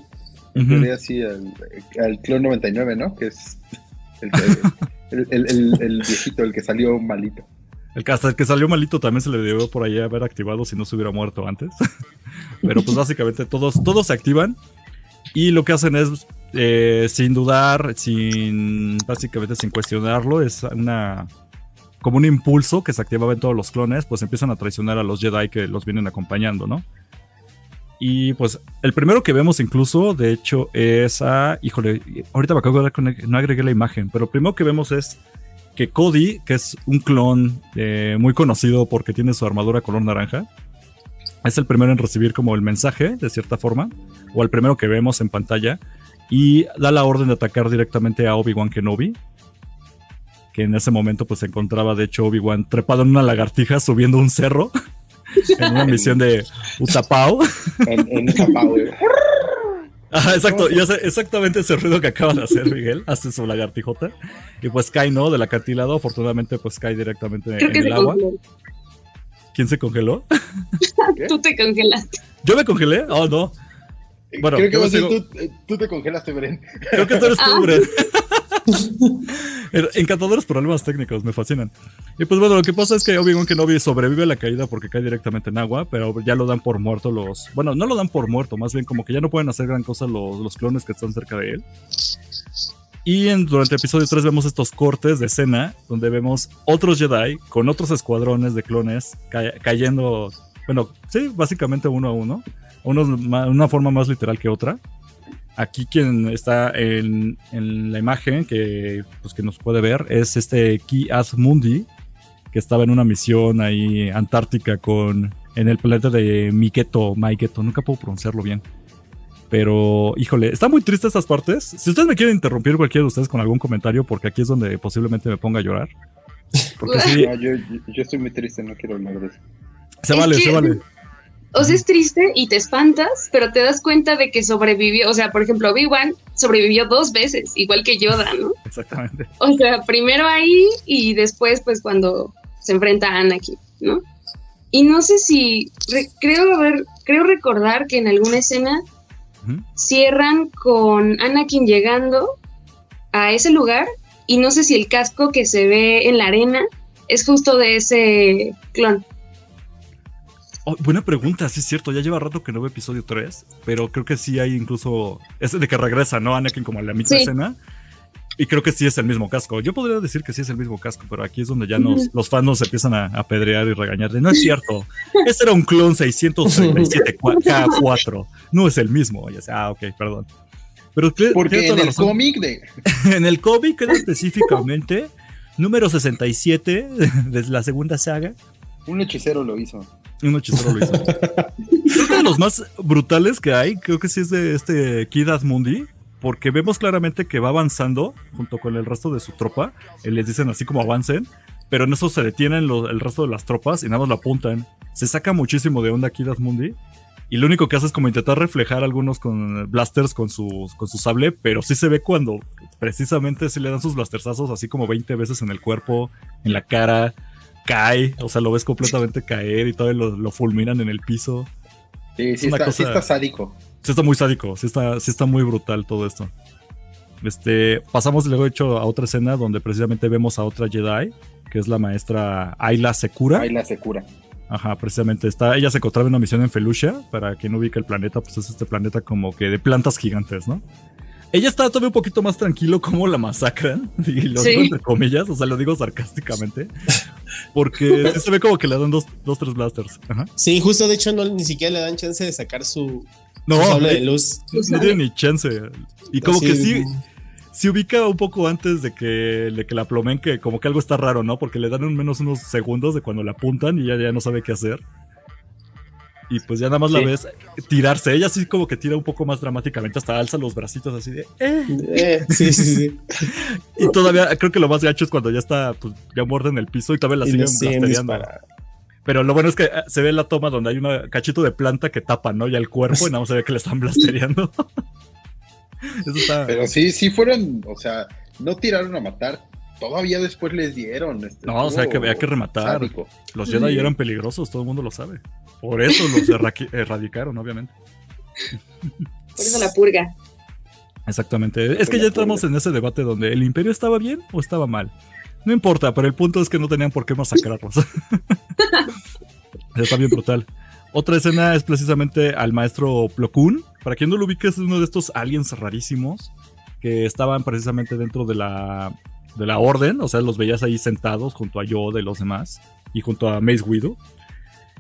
En teoría sí, al, al clon 99, ¿no? Que es el, que- el, el- el- el viejito, el que salió malito. El que hasta el que salió malito también se le debió por ahí haber activado si no se hubiera muerto antes. <laughs> Pero pues básicamente todos, todos se activan y lo que hacen es, eh, sin dudar, sin básicamente sin cuestionarlo, es una como un impulso que se activaba en todos los clones, pues empiezan a traicionar a los Jedi que los vienen acompañando, ¿no? Y pues el primero que vemos incluso, de hecho, es a... Híjole, ahorita me acabo de que no agregué la imagen, pero lo primero que vemos es que Cody, que es un clon eh, muy conocido porque tiene su armadura color naranja, es el primero en recibir como el mensaje, de cierta forma, o el primero que vemos en pantalla, y da la orden de atacar directamente a Obi-Wan Kenobi, que en ese momento pues se encontraba de hecho Obi-Wan trepado en una lagartija subiendo un cerro, <laughs> en una misión de Utapau. <laughs> En, Utapau, Ajá, exacto, y hace exactamente ese ruido que acaba de hacer Miguel, <laughs> hace su lagartijota. Y pues cae, ¿no? Del acantilado, afortunadamente pues cae directamente en el agua. ¿Quién se congeló? <laughs> Tú te congelaste. ¿Yo me congelé? Oh, no. Bueno, creo que vas a tú, tú, te congelaste, Bren. Creo que tú eres tú, ah. Bren. <laughs> <laughs> Encantadores problemas técnicos, me fascinan. Y pues bueno, lo que pasa es que Obi-Wan Kenobi sobrevive a la caída porque cae directamente en agua, pero ya lo dan por muerto los... Bueno, no lo dan por muerto, más bien como que ya no pueden hacer gran cosa los, los clones que están cerca de él. Y en, durante el episodio 3 vemos estos cortes de escena donde vemos otros Jedi con otros escuadrones de clones cayendo, bueno, sí, básicamente uno a uno, unos una forma más literal que otra. Aquí quien está en, la imagen que, pues, que nos puede ver es este Ki Mundi, que estaba en una misión ahí antártica con en el planeta de Miketo, Maiketo, nunca puedo pronunciarlo bien. Pero, híjole, está muy triste estas partes. Si ustedes me quieren interrumpir cualquiera de ustedes con algún comentario, porque aquí es donde posiblemente me ponga a llorar. Porque <laughs> sí. yo, yo, estoy muy triste, no quiero hablar de eso. Se vale, se vale. O sea, es triste y te espantas, pero te das cuenta de que sobrevivió. O sea, por ejemplo, Obi-Wan sobrevivió dos veces, igual que Yoda, ¿no? <laughs> Exactamente. O sea, primero ahí y después, pues, cuando se enfrenta a Anakin, ¿no? Y no sé si. creo, haber, creo recordar que en alguna escena cierran con Anakin llegando a ese lugar y no sé si el casco que se ve en la arena es justo de ese clon. Oh, buena pregunta, sí es cierto, ya lleva rato que no ve episodio 3, pero creo que sí hay incluso ese de que regresa, ¿no? Anakin como a la misma escena. Y creo que sí es el mismo casco. Yo podría decir que sí es el mismo casco, pero aquí es donde ya nos, los fans nos empiezan a, apedrear y regañar. De, no es cierto. Este era un clon 637 K4. <laughs> No es el mismo. Ya sea, ah, ok, perdón. Pero Porque en el cómic de... <laughs> en el cómic era específicamente número 67 de la segunda saga. Un hechicero lo hizo. Un hechicero lo hizo. <laughs> creo que de los más brutales que hay, creo que sí es de este Kid Mundi porque vemos claramente que va avanzando junto con el resto de su tropa. Les dicen así como avancen, pero en eso se detienen el resto de las tropas y nada más lo apuntan. Se saca muchísimo de onda aquí Mundi. Y lo único que hace es como intentar reflejar algunos con blasters con su, con su sable, pero sí se ve cuando precisamente se le dan sus blastersazos así como 20 veces en el cuerpo, en la cara, cae, o sea, lo ves completamente caer y todavía lo, fulminan en el piso. Sí, sí, está, sí está sádico sí está muy sádico, sí está, sí está muy brutal todo esto. Este, pasamos luego hecho a otra escena donde precisamente vemos a otra Jedi, que es la maestra Ayla Secura. Ayla Secura. Ajá, precisamente está, ella se encontraba en una misión en Felucia, para quien ubica el planeta, pues es este planeta como que de plantas gigantes, ¿no? Ella está todavía un poquito más tranquilo como la masacran, <laughs> y lo digo entre comillas, o sea, lo digo sarcásticamente, porque sí se ve como que le dan dos, dos tres blasters. Ajá. Sí, justo de hecho no, ni siquiera le dan chance de sacar su, no, de luz. No, tiene ni chance. Y como que sí, sí ubica un poco antes de que, de que la plomen que como que algo está raro, ¿no? Porque le dan un menos unos segundos de cuando la apuntan y ya, ya no sabe qué hacer. Y pues ya nada más la ves tirarse. Ella sí como que tira un poco más dramáticamente, hasta alza los bracitos así de... Eh". Eh, sí, sí, sí. <laughs> y todavía creo que lo más gacho es cuando ya está, pues ya muerde en el piso y todavía la siguen Pero lo bueno es que eh, se ve la toma donde hay un cachito de planta que tapa, ¿no? Ya el cuerpo y nada más se ve que le están blastereando. <laughs> Pero sí, sí fueron, o sea, no tiraron a matar, todavía después les dieron. Este, no, o sea, que había que rematar. Los Jedi eran peligrosos, todo el mundo lo sabe. Por eso los <laughs> erradicaron, obviamente. Por eso la purga. Exactamente. Es que ya entramos en ese debate donde el imperio estaba bien o estaba mal. No importa, pero el punto es que no tenían por qué masacrarlos. <laughs> Está bien brutal. Otra escena es precisamente al maestro Plo Koon. Para quien no lo ubique, es uno de estos aliens rarísimos que estaban precisamente dentro de la, de la orden. O sea, los veías ahí sentados junto a Yoda y los demás. Y junto a Mace Windu.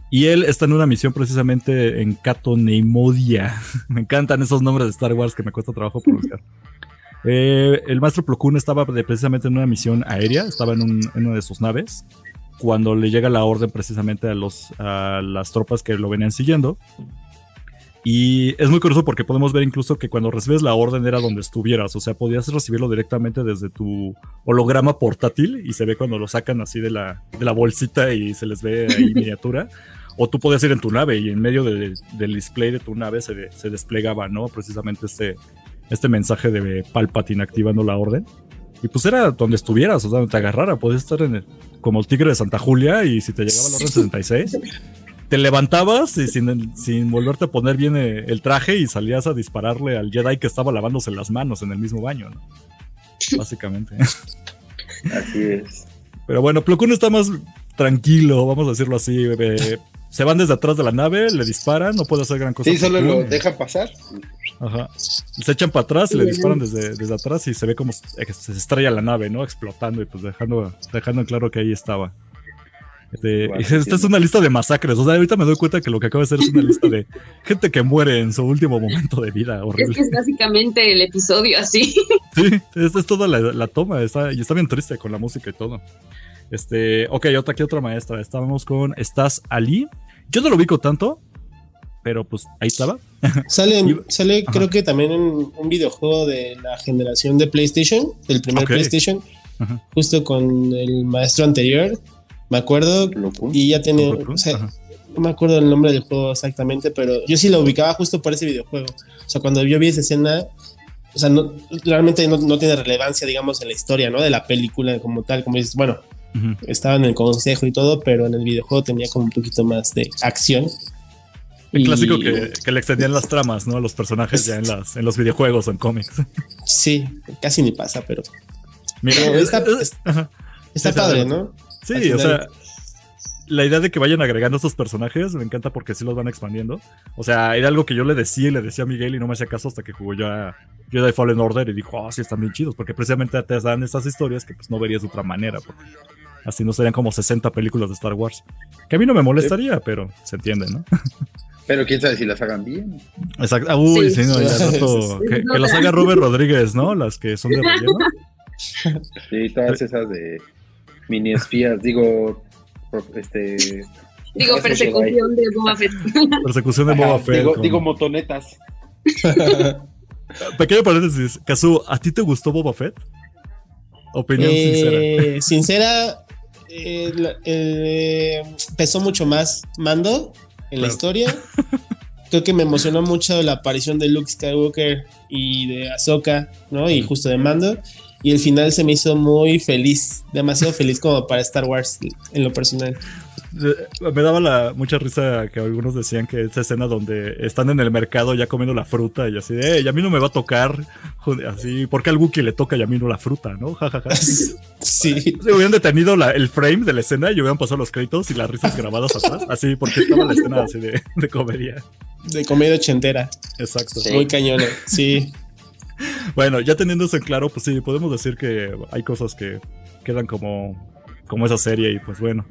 Y él está en una misión precisamente en Cato Neimodia. <laughs> me encantan esos nombres de Star Wars que me cuesta trabajo pronunciar. <laughs> Eh, el maestro Plo Koon estaba precisamente en una misión aérea, estaba en, un, en una de sus naves cuando le llega la orden precisamente a, los, a las tropas que lo venían siguiendo. Y es muy curioso porque podemos ver incluso que cuando recibes la orden era donde estuvieras, o sea, podías recibirlo directamente desde tu holograma portátil y se ve cuando lo sacan así de la, de la bolsita y se les ve ahí <laughs> miniatura. O tú podías ir en tu nave y en medio del display de tu nave se, se, desplegaba, ¿no? Precisamente este, este mensaje de Palpatine activando la orden. Y pues era donde estuvieras, o sea, donde te agarrara. Podías estar en el, como el tigre de Santa Julia y si te llegaba la orden 76, te levantabas y sin, sin volverte a poner bien eh, el traje y salías a dispararle al Jedi que estaba lavándose las manos en el mismo baño, ¿no? Básicamente. Así es. Pero bueno, Plo Koon está más tranquilo, vamos a decirlo así. Eh, se van desde atrás de la nave, le disparan, no puede hacer gran cosa. Sí, solo lo dejan pasar. Ajá. Se echan para atrás le disparan desde, desde atrás y se ve como se estrella la nave, ¿no? Explotando y pues dejando, dejando en claro que ahí estaba. Este, bueno, esta es una lista de masacres. O sea, ahorita me doy cuenta que lo que acaba de ser es una lista de gente que muere en su último momento de vida. Horrible. Es que es básicamente el episodio así. <laughs> Sí, esta es toda la, la toma. Está, y está bien triste con la música y todo. Este, ok, otra aquí otra maestra. Estábamos con Estás Ali. Yo no lo ubico tanto, pero pues ahí estaba. <laughs> Sale, sale creo que también en un videojuego de la generación de PlayStation, del primer okay. PlayStation, Ajá. justo con el maestro anterior, me acuerdo, y ya tiene, o sea, no me acuerdo el nombre del juego exactamente, pero yo sí lo ubicaba justo por ese videojuego. O sea, cuando yo vi esa escena, o sea, no, realmente no, no tiene relevancia, digamos, en la historia, ¿no? De la película como tal, como dices, bueno, Uh -huh. Estaba en el consejo y todo, pero en el videojuego tenía como un poquito más de acción. El y... clásico que, que, le extendían las tramas, ¿no? A los personajes ya en, las, en los videojuegos o en cómics. Sí, casi ni pasa, pero. Mira, pero está, está, está padre, ¿no? Sí, o sea, la idea de que vayan agregando estos personajes me encanta porque sí los van expandiendo. O sea, era algo que yo le decía y le decía a Miguel y no me hacía caso hasta que jugó ya Jedi Fallen Order y dijo, oh, sí, están bien chidos, porque precisamente te dan estas historias que pues no verías de otra manera, porque así no serían como 60 películas de Star Wars. Que a mí no me molestaría, sí. pero se entiende, ¿no? <laughs> Pero quién sabe si las hagan bien. Exacto. Ah, uy, sí, sí no, ya rato, que, que, las haga Robert Rodríguez, ¿no? Las que son de relleno. <laughs> Sí, todas esas de mini espías, digo, este Digo, persecución de Boba Fett. <laughs> Persecución de Boba Fett. Digo, con... digo motonetas. <laughs> Pequeño paréntesis, Kazu, ¿a ti te gustó Boba Fett? Opinión eh, sincera. Sincera, eh, eh, pesó mucho más Mando en claro. la historia. <laughs> Creo que me emocionó mucho la aparición de Luke Skywalker y de Ahsoka, ¿no? Y justo de Mando. Y el final se me hizo muy feliz, demasiado feliz como para Star Wars en lo personal me daba la, mucha risa que algunos decían que esa escena donde están en el mercado ya comiendo la fruta y así de, hey, a mí no me va a tocar, así, ¿por qué al Wookiee le toca y a mí no la fruta, no? Ja, ja, ja. <laughs> Sí. Se hubieran detenido la, el frame de la escena y hubieran pasado los créditos y las risas grabadas atrás, así, porque estaba la escena así de, de comedia. De comedia ochentera. Exacto. Sí. Muy cañona, sí. Bueno, ya teniendo eso en claro, pues sí, podemos decir que hay cosas que quedan como, como esa serie y pues bueno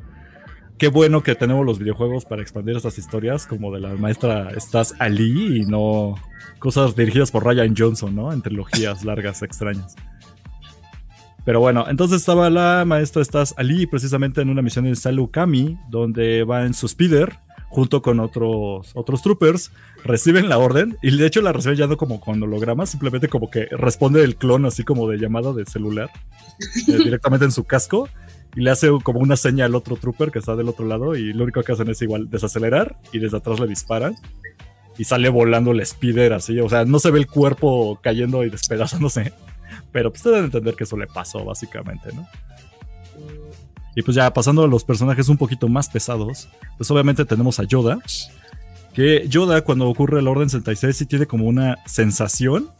qué bueno que tenemos los videojuegos para expandir estas historias, como de la maestra Stas Ali y no cosas dirigidas por Ryan Johnson, ¿no? En trilogías largas, extrañas. Pero bueno, entonces estaba la maestra Stas Ali precisamente en una misión en Salukami, donde va en su speeder junto con otros, otros troopers, reciben la orden y de hecho la reciben ya no como con hologramas, simplemente como que responde el clon así como de llamada de celular eh, <laughs> directamente en su casco y le hace como una seña al otro trooper que está del otro lado y lo único que hacen es igual desacelerar y desde atrás le disparan y sale volando el speeder así, o sea, no se ve el cuerpo cayendo y despedazándose, pero pues te deben entender que eso le pasó básicamente, ¿no? Y pues ya pasando a los personajes un poquito más pesados, pues obviamente tenemos a Yoda, que Yoda cuando ocurre el Orden 66 sí tiene como una sensación.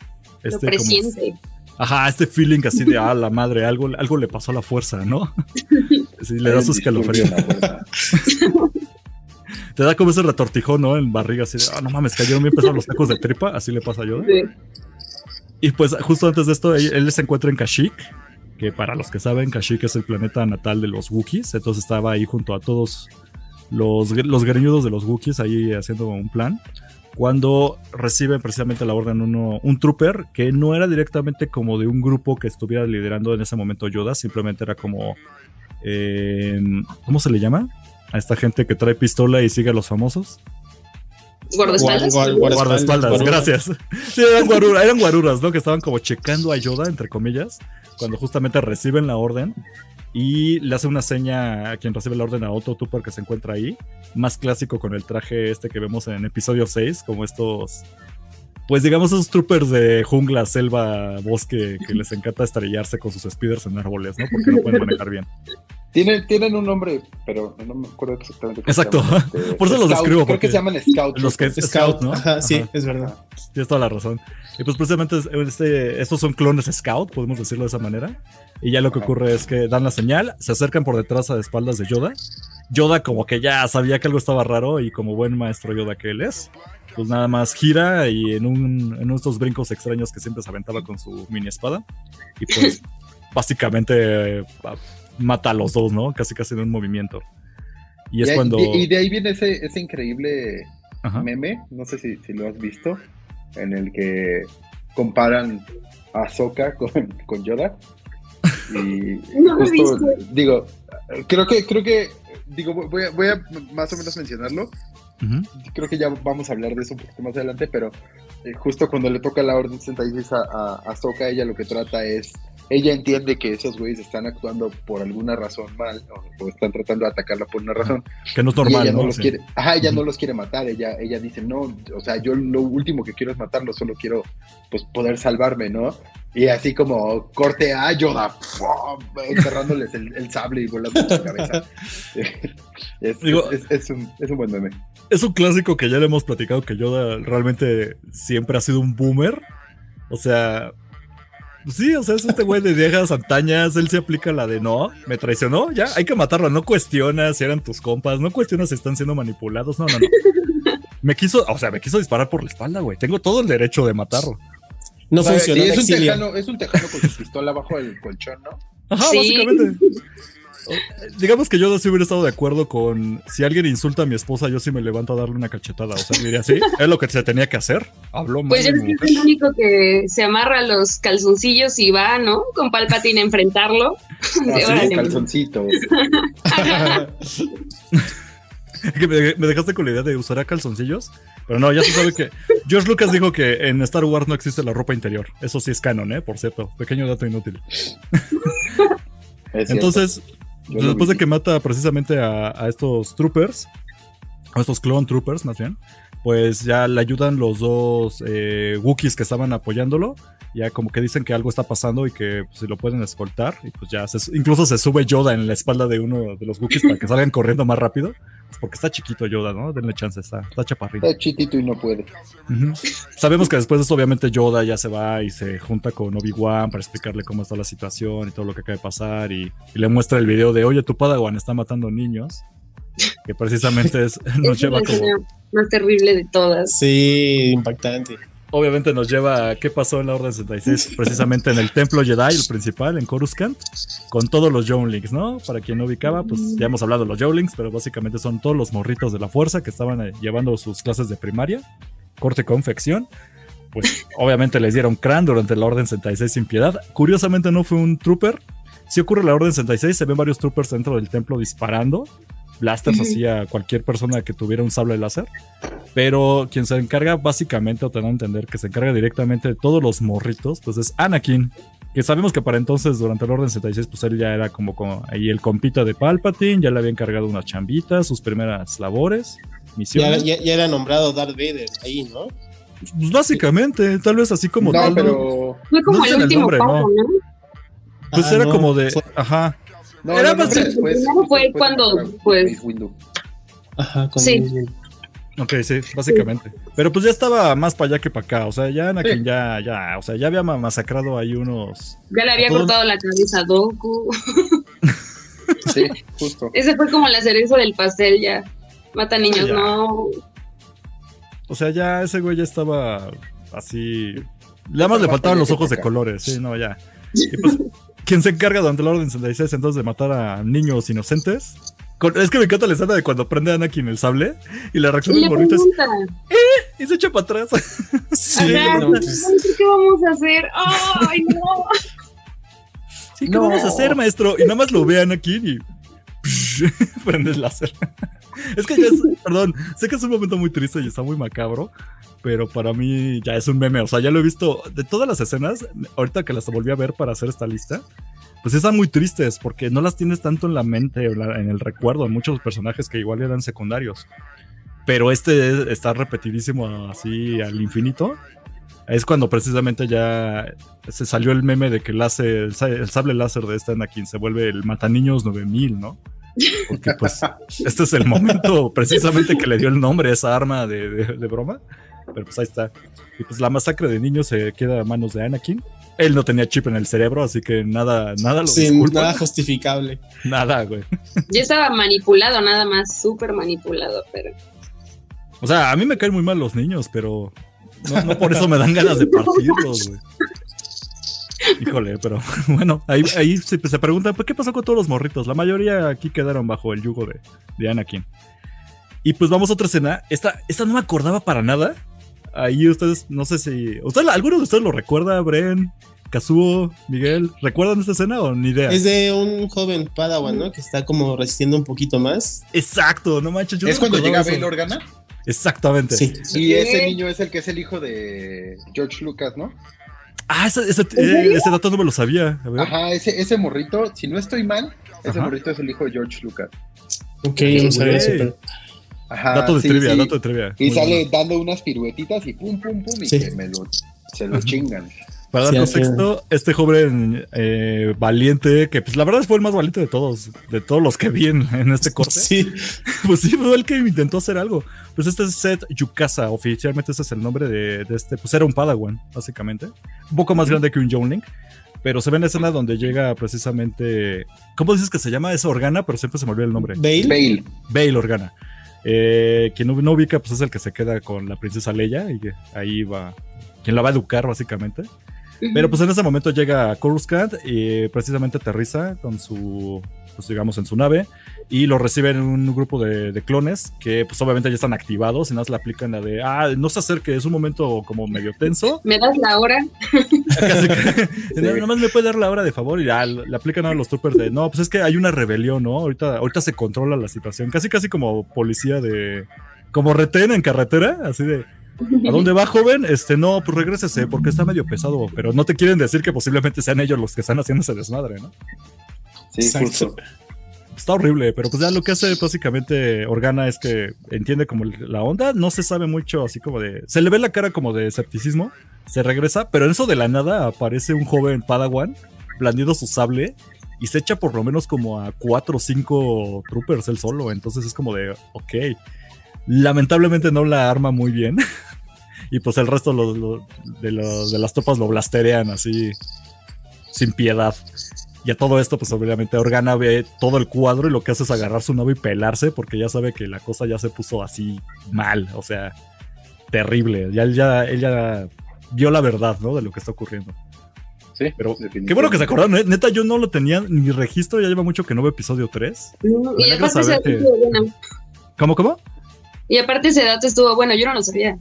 Este, Lo presiente. Como, Ajá, este feeling así de, ah, la madre, algo, algo le pasó a la fuerza, ¿no? <laughs> Sí, le da sus escalofríos. Te da como ese retortijón, ¿no? En barriga, así de, ah, no mames, cayeron bien pesados los tacos de tripa, así le pasa a Yoda. Sí. Y pues justo antes de esto, él, él se encuentra en Kashyyyk, que para los que saben, Kashyyyk es el planeta natal de los Wookiees, entonces estaba ahí junto a todos los, los greñudos de los Wookiees ahí haciendo un plan. Cuando reciben precisamente la orden uno, un trooper que no era directamente como de un grupo que estuviera liderando en ese momento Yoda, simplemente era como. eh, ¿Cómo se le llama? A esta gente que trae pistola y sigue a los famosos. Guardaespaldas. Guar- guar- Guardaespaldas, gracias. Sí, eran, guaruras, eran guaruras, ¿no? Que estaban como checando a Yoda, entre comillas, cuando justamente reciben la orden y le hace una seña a quien recibe la orden a otro trooper que se encuentra ahí. Más clásico con el traje este que vemos en episodio 6, como estos. Pues digamos esos troopers de jungla, selva, bosque que les encanta estrellarse con sus speeders en árboles, ¿no? Porque no pueden manejar bien. Tienen, tienen un nombre, pero no me acuerdo exactamente. cómo Exacto. se <laughs> este, Por eso los describo, Creo que se llaman Scout. Los que. Scout, ¿no? Ajá, sí, Ajá. es verdad. Tienes toda la razón. Y pues precisamente es- este, estos son clones Scout, podemos decirlo de esa manera. Y ya lo que Ajá. ocurre es que dan la señal, se acercan por detrás a espaldas de Yoda. Yoda como que ya sabía que algo estaba raro y como buen maestro Yoda que él es, pues nada más gira y en, un, en estos brincos extraños que siempre se aventaba con su mini espada. Y pues <laughs> básicamente eh, mata a los dos, ¿no? Casi casi en un movimiento. Y es Y, cuando... y- y de ahí viene ese, ese increíble Ajá. meme, no sé si, si lo has visto, en el que comparan a Sokka con, con Yoda. Y <laughs> No lo he justo, visto. digo, creo que, creo que, digo, voy a, voy a más o menos mencionarlo. Creo que ya vamos a hablar de eso un poquito más adelante, pero justo cuando le toca la Orden 66 a, a, a Sokka, ella lo que trata es, ella entiende que esos güeyes están actuando por alguna razón mal, o, o están tratando de atacarla por una razón, Que no es y normal, ella no, ¿no? los Sí. quiere, ajá, ella no los quiere matar, ella, ella dice, no, o sea, yo lo último que quiero es matarlos, solo quiero pues poder salvarme, ¿no? Y así como corte a Yoda, enterrándoles el, el sable y volando su cabeza. <laughs> <laughs> es, Digo- es- es un, es un buen meme. Es un clásico que ya le hemos platicado que Yoda realmente siempre ha sido un boomer. O sea, sí, o sea, es este güey de viejas antañas. Él se aplica la de no, me traicionó, ya hay que matarlo. No cuestionas si eran tus compas, no cuestionas si están siendo manipulados. No, no, no. Me quiso, o sea, me quiso disparar por la espalda, güey. Tengo todo el derecho de matarlo. No O sea, funcionó es, un tejano, es un tejano con su pistola bajo el colchón, ¿no? Ajá, Sí. básicamente. Digamos que Yoda sí hubiera estado de acuerdo con si alguien insulta a mi esposa, yo sí me levanto a darle una cachetada. O sea, diría así, es lo que se tenía que hacer. Habló mal. Pues de yo creo que es el único que se amarra los calzoncillos y va, ¿no? Con Palpatine a enfrentarlo. <laughs> De, Así, órale. calzoncito. Que me, dejaste con la idea de usar calzoncillos. Pero no, ya se sabe que. George Lucas dijo que en Star Wars no existe la ropa interior. Eso sí es canon, ¿eh? Por cierto. Pequeño dato inútil. Es cierto. Entonces, Yo después de que mata precisamente a, a estos troopers, a estos clone troopers más bien, pues ya le ayudan los dos eh, Wookiees que estaban apoyándolo. Ya como que dicen que algo está pasando y que pues, si lo pueden escoltar. Y pues ya, se- incluso se sube Yoda en la espalda de uno de los Wookiees para que salgan corriendo más rápido. Porque está chiquito Yoda, ¿no? Denle chance, está, está chaparrito. Está chitito y no puede. Sabemos que después de eso, obviamente, Yoda ya se va y se junta con Obi-Wan para explicarle cómo está la situación y todo lo que acaba de pasar. Y, y le muestra el video de: Oye, tu Padawan está matando niños. Que precisamente es, <laughs> nos Es lleva la como. más terrible de todas. Sí, impactante. Obviamente nos lleva a qué pasó en la Orden 66, <laughs> precisamente en el templo Jedi, el principal, en Coruscant, con todos los Younglings, ¿no? Para quien no ubicaba, pues ya hemos hablado de los Younglings, pero básicamente son todos los morritos de la fuerza que estaban eh, llevando sus clases de primaria, corte confección. Pues <laughs> obviamente les dieron crán durante la Orden 66 sin piedad. Curiosamente no fue un trooper. Si ocurre la Orden 66, se ven varios troopers dentro del templo disparando. Blasters así a cualquier persona que tuviera un sable láser. Pero quien se encarga básicamente, o te a entender que se encarga directamente de todos los morritos, pues es Anakin. Que sabemos que para entonces, durante el Orden 66, pues él ya era como, como ahí el compita de Palpatine, ya le había encargado unas chambitas, sus primeras labores, misiones. ya- ya era nombrado Darth Vader ahí, ¿no? Pues básicamente, tal vez así como no, tal. ¿no? pero. Fue como No el último nombre, paso, ¿no? ¿no? Pues Ah, era no, como de. Ajá. No, Era no, no, más- pero después- primero fue después cuando, pues-. Ajá, con Sí. Ok, sí, básicamente. Pero pues ya estaba más para allá que para acá. O sea, ya Anakin ya, ya, o sea, ya había masacrado ahí unos. Ya le había cortado la cabeza a Doku. <laughs> sí, justo. Ese fue como la cereza del pastel, ya. Mata niños, no. O sea, ya ese güey ya estaba así. Nada más le faltaban los ojos de colores, sí, no, ya. Y pues, <laughs> ¿quién se encarga durante la Orden 66 entonces de matar a niños inocentes? es que me encanta la escena de cuando prende a Anakin el sable y la reacción del morrito es ¡Eh! Y se echa para atrás. <laughs> Sí, no, pues. ¿Qué vamos a hacer? ¡Ay, no! <laughs> Sí, ¿qué vamos a hacer, maestro? Y nada más lo ve a Anakin y <laughs> prende el láser. <laughs> es que ya es, <laughs> perdón, sé que es un momento muy triste y está muy macabro, pero para mí ya es un meme. O sea, ya lo he visto de todas las escenas, ahorita que las volví a ver para hacer esta lista, pues están muy tristes porque no las tienes tanto en la mente en el recuerdo de muchos personajes que igual eran secundarios. Pero este está repetidísimo así al infinito. Es cuando precisamente ya se salió el meme de que el, el, sable láser de este Anakin se vuelve el Mataniños 9000, ¿no? Porque pues este es el momento precisamente que le dio el nombre a esa arma de, de broma. Pero pues ahí está. Y pues la masacre de niños se queda a manos de Anakin. Él no tenía chip en el cerebro, así que nada, nada lo Sí, nada justificable. Nada, güey. Ya estaba manipulado, nada más, súper manipulado, pero. O sea, a mí me caen muy mal los niños, pero no, por eso me dan ganas de <laughs> partirlos, güey. Híjole, pero <laughs> bueno, ahí, ahí se, se preguntan, ¿qué pasó con todos los morritos? La mayoría aquí quedaron bajo el yugo de, de Anakin. Y pues vamos a otra escena. Esta, esta no me acordaba para nada. Ahí ustedes, no sé si. ¿usted, ¿Alguno de ustedes lo recuerda, Bren? Kazuo, Miguel, ¿recuerdan esta escena o ni idea? Es de un joven Padawan, ¿no? Que está como resistiendo un poquito más. Exacto, no manches. ¿Es cuando llega Bail Organa? Exactamente. Sí. Y ese niño es el que es el hijo de George Lucas, ¿no? Ah, ese, ese, eh, dato no me lo sabía. Ajá, ese, ese morrito, si no estoy mal, ese morrito es el hijo de George Lucas. Ok, no sabía eso, pero... Ajá, dato de trivia, dato de trivia. Y sale dando unas piruetitas y pum, pum, pum, y se, me lo, se lo chingan. Para dar contexto, este joven eh, valiente, que pues la verdad fue el más valiente de todos, de todos los que vi en, este <laughs> corte. Sí. Pues sí, fue el que intentó hacer algo. Pues este es Seth Yukasa, oficialmente ese es el nombre de, este, pues era un Padawan, básicamente. Un poco más grande que un Youngling. Pero se ve en la escena donde llega precisamente. ¿Cómo dices que se llama esa Organa? Pero siempre se me olvida el nombre. Bale. Bale. Bale Organa. Eh, quien no, ubica, pues es el que se queda con la princesa Leia y ahí va, quien la va a educar básicamente. Pero pues en ese momento llega Coruscant y precisamente aterriza con su, pues digamos, en su nave y lo reciben un grupo de, clones que pues obviamente ya están activados y nada más le aplican la de, ah, no se acerque, es un momento como medio tenso. <laughs> ¿Me das la hora? <laughs> Nada más me puede dar la hora de favor y ya le aplican a los troopers de, no, pues es que hay una rebelión, ¿no? Ahorita, ahorita se controla la situación, casi casi como policía de, como retén en carretera, así de, ¿A dónde va, joven? Este, no, pues regrésese, porque está medio pesado, pero no te quieren decir que posiblemente sean ellos los que están haciendo ese desmadre, ¿no? Sí, justo. Está horrible, pero pues ya lo que hace básicamente Organa es que entiende como la onda, no se sabe mucho así como de... Se le ve la cara como de escepticismo, se regresa, pero en eso de la nada aparece un joven Padawan blandiendo su sable y se echa por lo menos como a cuatro o cinco troopers él solo, entonces es como de, ok, Lamentablemente no la arma muy bien. <laughs> y pues el resto de, de, las tropas lo blasterean así sin piedad. Y a todo esto, pues obviamente Organa ve todo el cuadro y lo que hace es agarrar su nave y pelarse porque ya sabe que la cosa ya se puso así mal, o sea, terrible. Ya, ya, ella vio la verdad, ¿no? De lo que está ocurriendo. Sí, pero qué bueno que se acordaron. ¿eh? Neta, yo no lo tenía ni registro, ya lleva mucho que no veo episodio 3. ¿Cómo, cómo? Y aparte ese dato estuvo bueno, yo no lo sabía.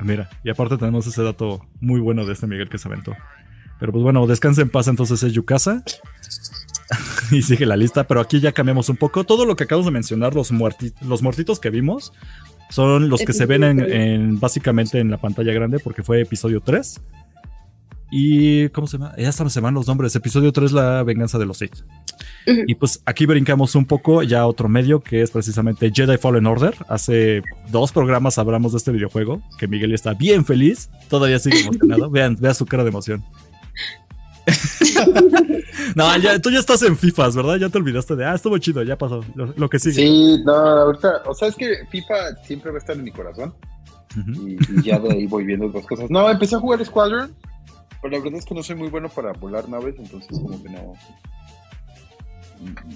Mira, y aparte tenemos ese dato muy bueno de este Miguel que se aventó. Pero pues bueno, descansa en paz entonces es Yukasa. <laughs> y sigue la lista, pero aquí ya cambiamos un poco. Todo lo que acabamos de mencionar, los, los muertitos que vimos, son los que se ven en, básicamente en la pantalla grande porque fue episodio 3. Y, ¿cómo se llama? Ya se van los nombres. Episodio 3, La venganza de los Sith. Y pues aquí brincamos un poco ya a otro medio que es precisamente Jedi Fallen Order. Hace dos programas hablamos de este videojuego, que Miguel está bien feliz, todavía sigue emocionado. <laughs> Vean, vean su cara de emoción. <laughs> no, ya, tú ya estás en FIFAs, ¿verdad? Ya te olvidaste de, ah, estuvo chido, ya pasó. Lo, que sigue. Sí, no, ahorita, o sea, es que FIFA siempre va a estar en mi corazón. y, ya de ahí voy viendo dos cosas. No, empecé a jugar Squadron, pero la verdad es que no soy muy bueno para volar naves, entonces como que no.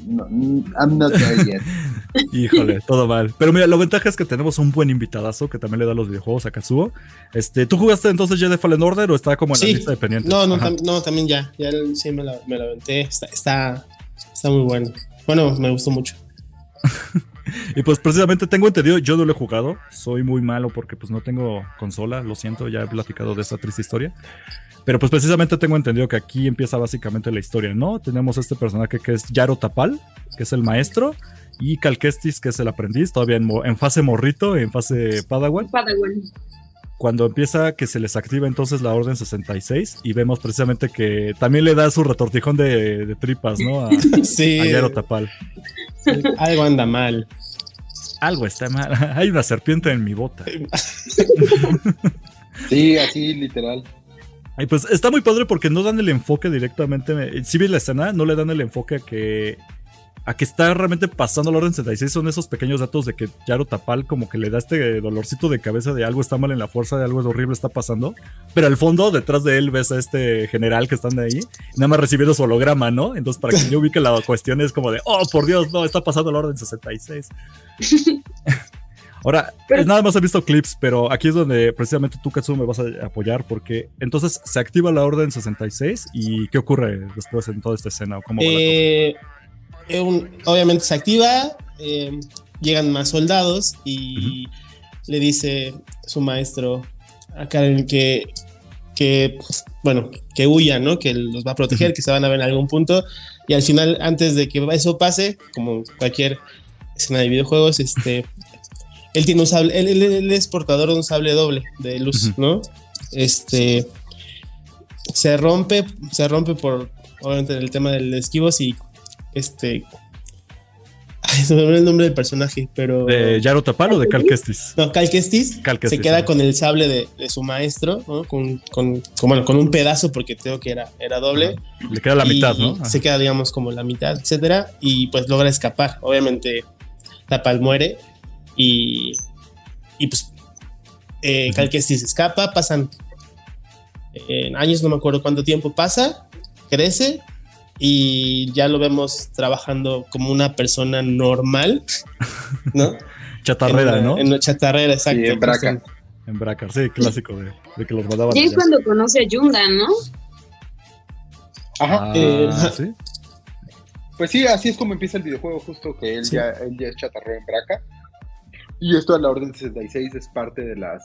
No, I'm not there yet. <laughs> Híjole, todo mal. Pero mira, la ventaja es que tenemos un buen invitadazo que también le da los videojuegos a Kazuo. Este, ¿Tú jugaste entonces de Fallen Order o está como en la lista de pendientes? No, no, no, también ya. Ya sí me la, me la aventé. Está, está, está muy bueno. Bueno, me gustó mucho. <laughs> <laughs> y pues precisamente tengo entendido, yo no lo he jugado, soy muy malo porque pues no tengo consola, lo siento, ya he platicado de esa triste historia. Pero pues precisamente tengo entendido que aquí empieza básicamente la historia, ¿no? Tenemos este personaje que es Yaro Tapal, que es el maestro, y Calquestis, que es el aprendiz, todavía en, fase morrito, en fase Padawan. Padawan. Cuando empieza que se les activa entonces la Orden 66 y vemos precisamente que también le da su retortijón de, tripas, ¿no? A, <laughs> sí. Yaro Tapal. algo anda mal. Algo está mal. <laughs> Hay una serpiente en mi bota. <laughs> sí, así literal. Y pues está muy padre porque no dan el enfoque directamente. Si ves la escena, no le dan el enfoque a que. A que está realmente pasando la orden 76. Son esos pequeños datos de que Yaro Tapal como que le da este dolorcito de cabeza de algo está mal en la fuerza, de algo horrible está pasando. Pero al fondo, detrás de él, ves a este general que están de ahí, nada más recibiendo su holograma, ¿no? Entonces, para que yo ubique la cuestión es como de, oh, por Dios, no, está pasando la orden 66. <laughs> Ahora, nada más he visto clips, pero aquí es donde precisamente tú, Katsu, me vas a apoyar, porque entonces se activa la orden 66 y ¿qué ocurre después en toda esta escena? ¿Cómo eh, obviamente se activa, eh, llegan más soldados y le dice su maestro a Karen que, que, bueno, que huya, ¿no? Que los va a proteger, que se van a ver en algún punto. Y al final, antes de que eso pase, como cualquier escena de videojuegos, este, <laughs> él tiene un sable, él, es portador de un sable doble de luz, ¿no? Este se rompe, se rompe por obviamente el tema del esquivos y este Ay, se me olvidó el nombre del personaje, pero. ¿De Yaro Tapal o de Cal Kestis? No, Cal Kestis, se queda con el sable de, su maestro, ¿no? Con, con, bueno, con un pedazo, porque creo que era, era doble. Le queda la mitad, ¿no? Se queda, digamos, como la mitad, etcétera. Y pues logra escapar. Obviamente, Tapal muere y, y pues eh, escapa, pasan en años, no me acuerdo cuánto tiempo pasa, crece y ya lo vemos trabajando como una persona normal, ¿no? <laughs> chatarrera, ¿no? En chatarrera, exacto. en Braca. En Braca, sí, clásico de, que los mandaban. Y es cuando conoce a Yunda, ¿no? Ajá. Ah, eh, ¿sí? <laughs> Pues sí, así es como empieza el videojuego, justo que él, ya, él ya es chatarrero en Braca. Y esto a la Orden 66 es parte de las.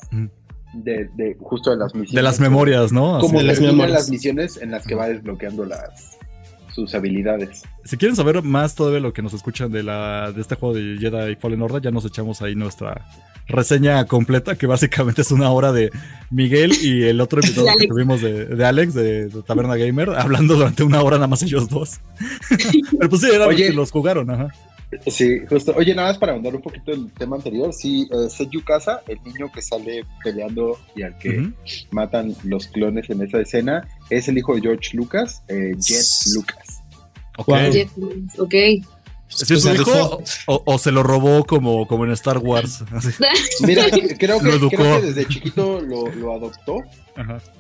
De, de, justo de las misiones. De las memorias, ¿no? Como de las, las misiones en las que va desbloqueando las sus habilidades. Si quieren saber más todavía lo que nos escuchan de la de este juego de Jedi Fallen Order, ya nos echamos ahí nuestra reseña completa, que básicamente es una hora de Miguel y el otro <laughs> episodio que tuvimos de, Alex, de, Taberna Gamer, hablando durante una hora nada más ellos dos. <laughs> Pero pues sí, era Oye, los que los jugaron, ajá. Sí, justo. Oye, nada más para ahondar un poquito el tema anterior. Sí, eh, Seiju Kasa, el niño que sale peleando y al que matan los clones en esa escena, es el hijo de George Lucas, eh, Jet Lucas. Ok. ok. ¿Es su hijo o, se lo robó como, como en Star Wars? <laughs> Mira, <laughs> creo que, creo que, desde chiquito lo, lo adoptó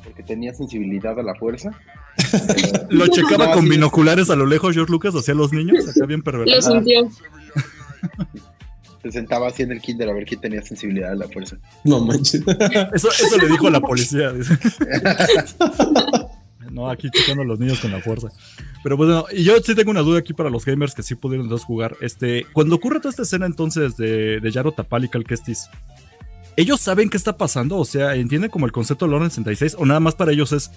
porque tenía sensibilidad a la fuerza. <laughs> lo checaba con binoculares a lo lejos George Lucas hacia los niños, acá bien pervertido. Lo sintió. Se sentaba así en el kinder a ver quién tenía sensibilidad a la fuerza. No manches. Eso, eso le dijo a la policía. No, aquí checando a los niños con la fuerza. Pero bueno, y yo sí tengo una duda aquí para los gamers que sí pudieron dos jugar. Este, cuando ocurre toda esta escena entonces de, de Yaro Tapal y Calquestis, ¿ellos saben qué está pasando? O sea, ¿entienden como el concepto de Orden 66? ¿O nada más para ellos es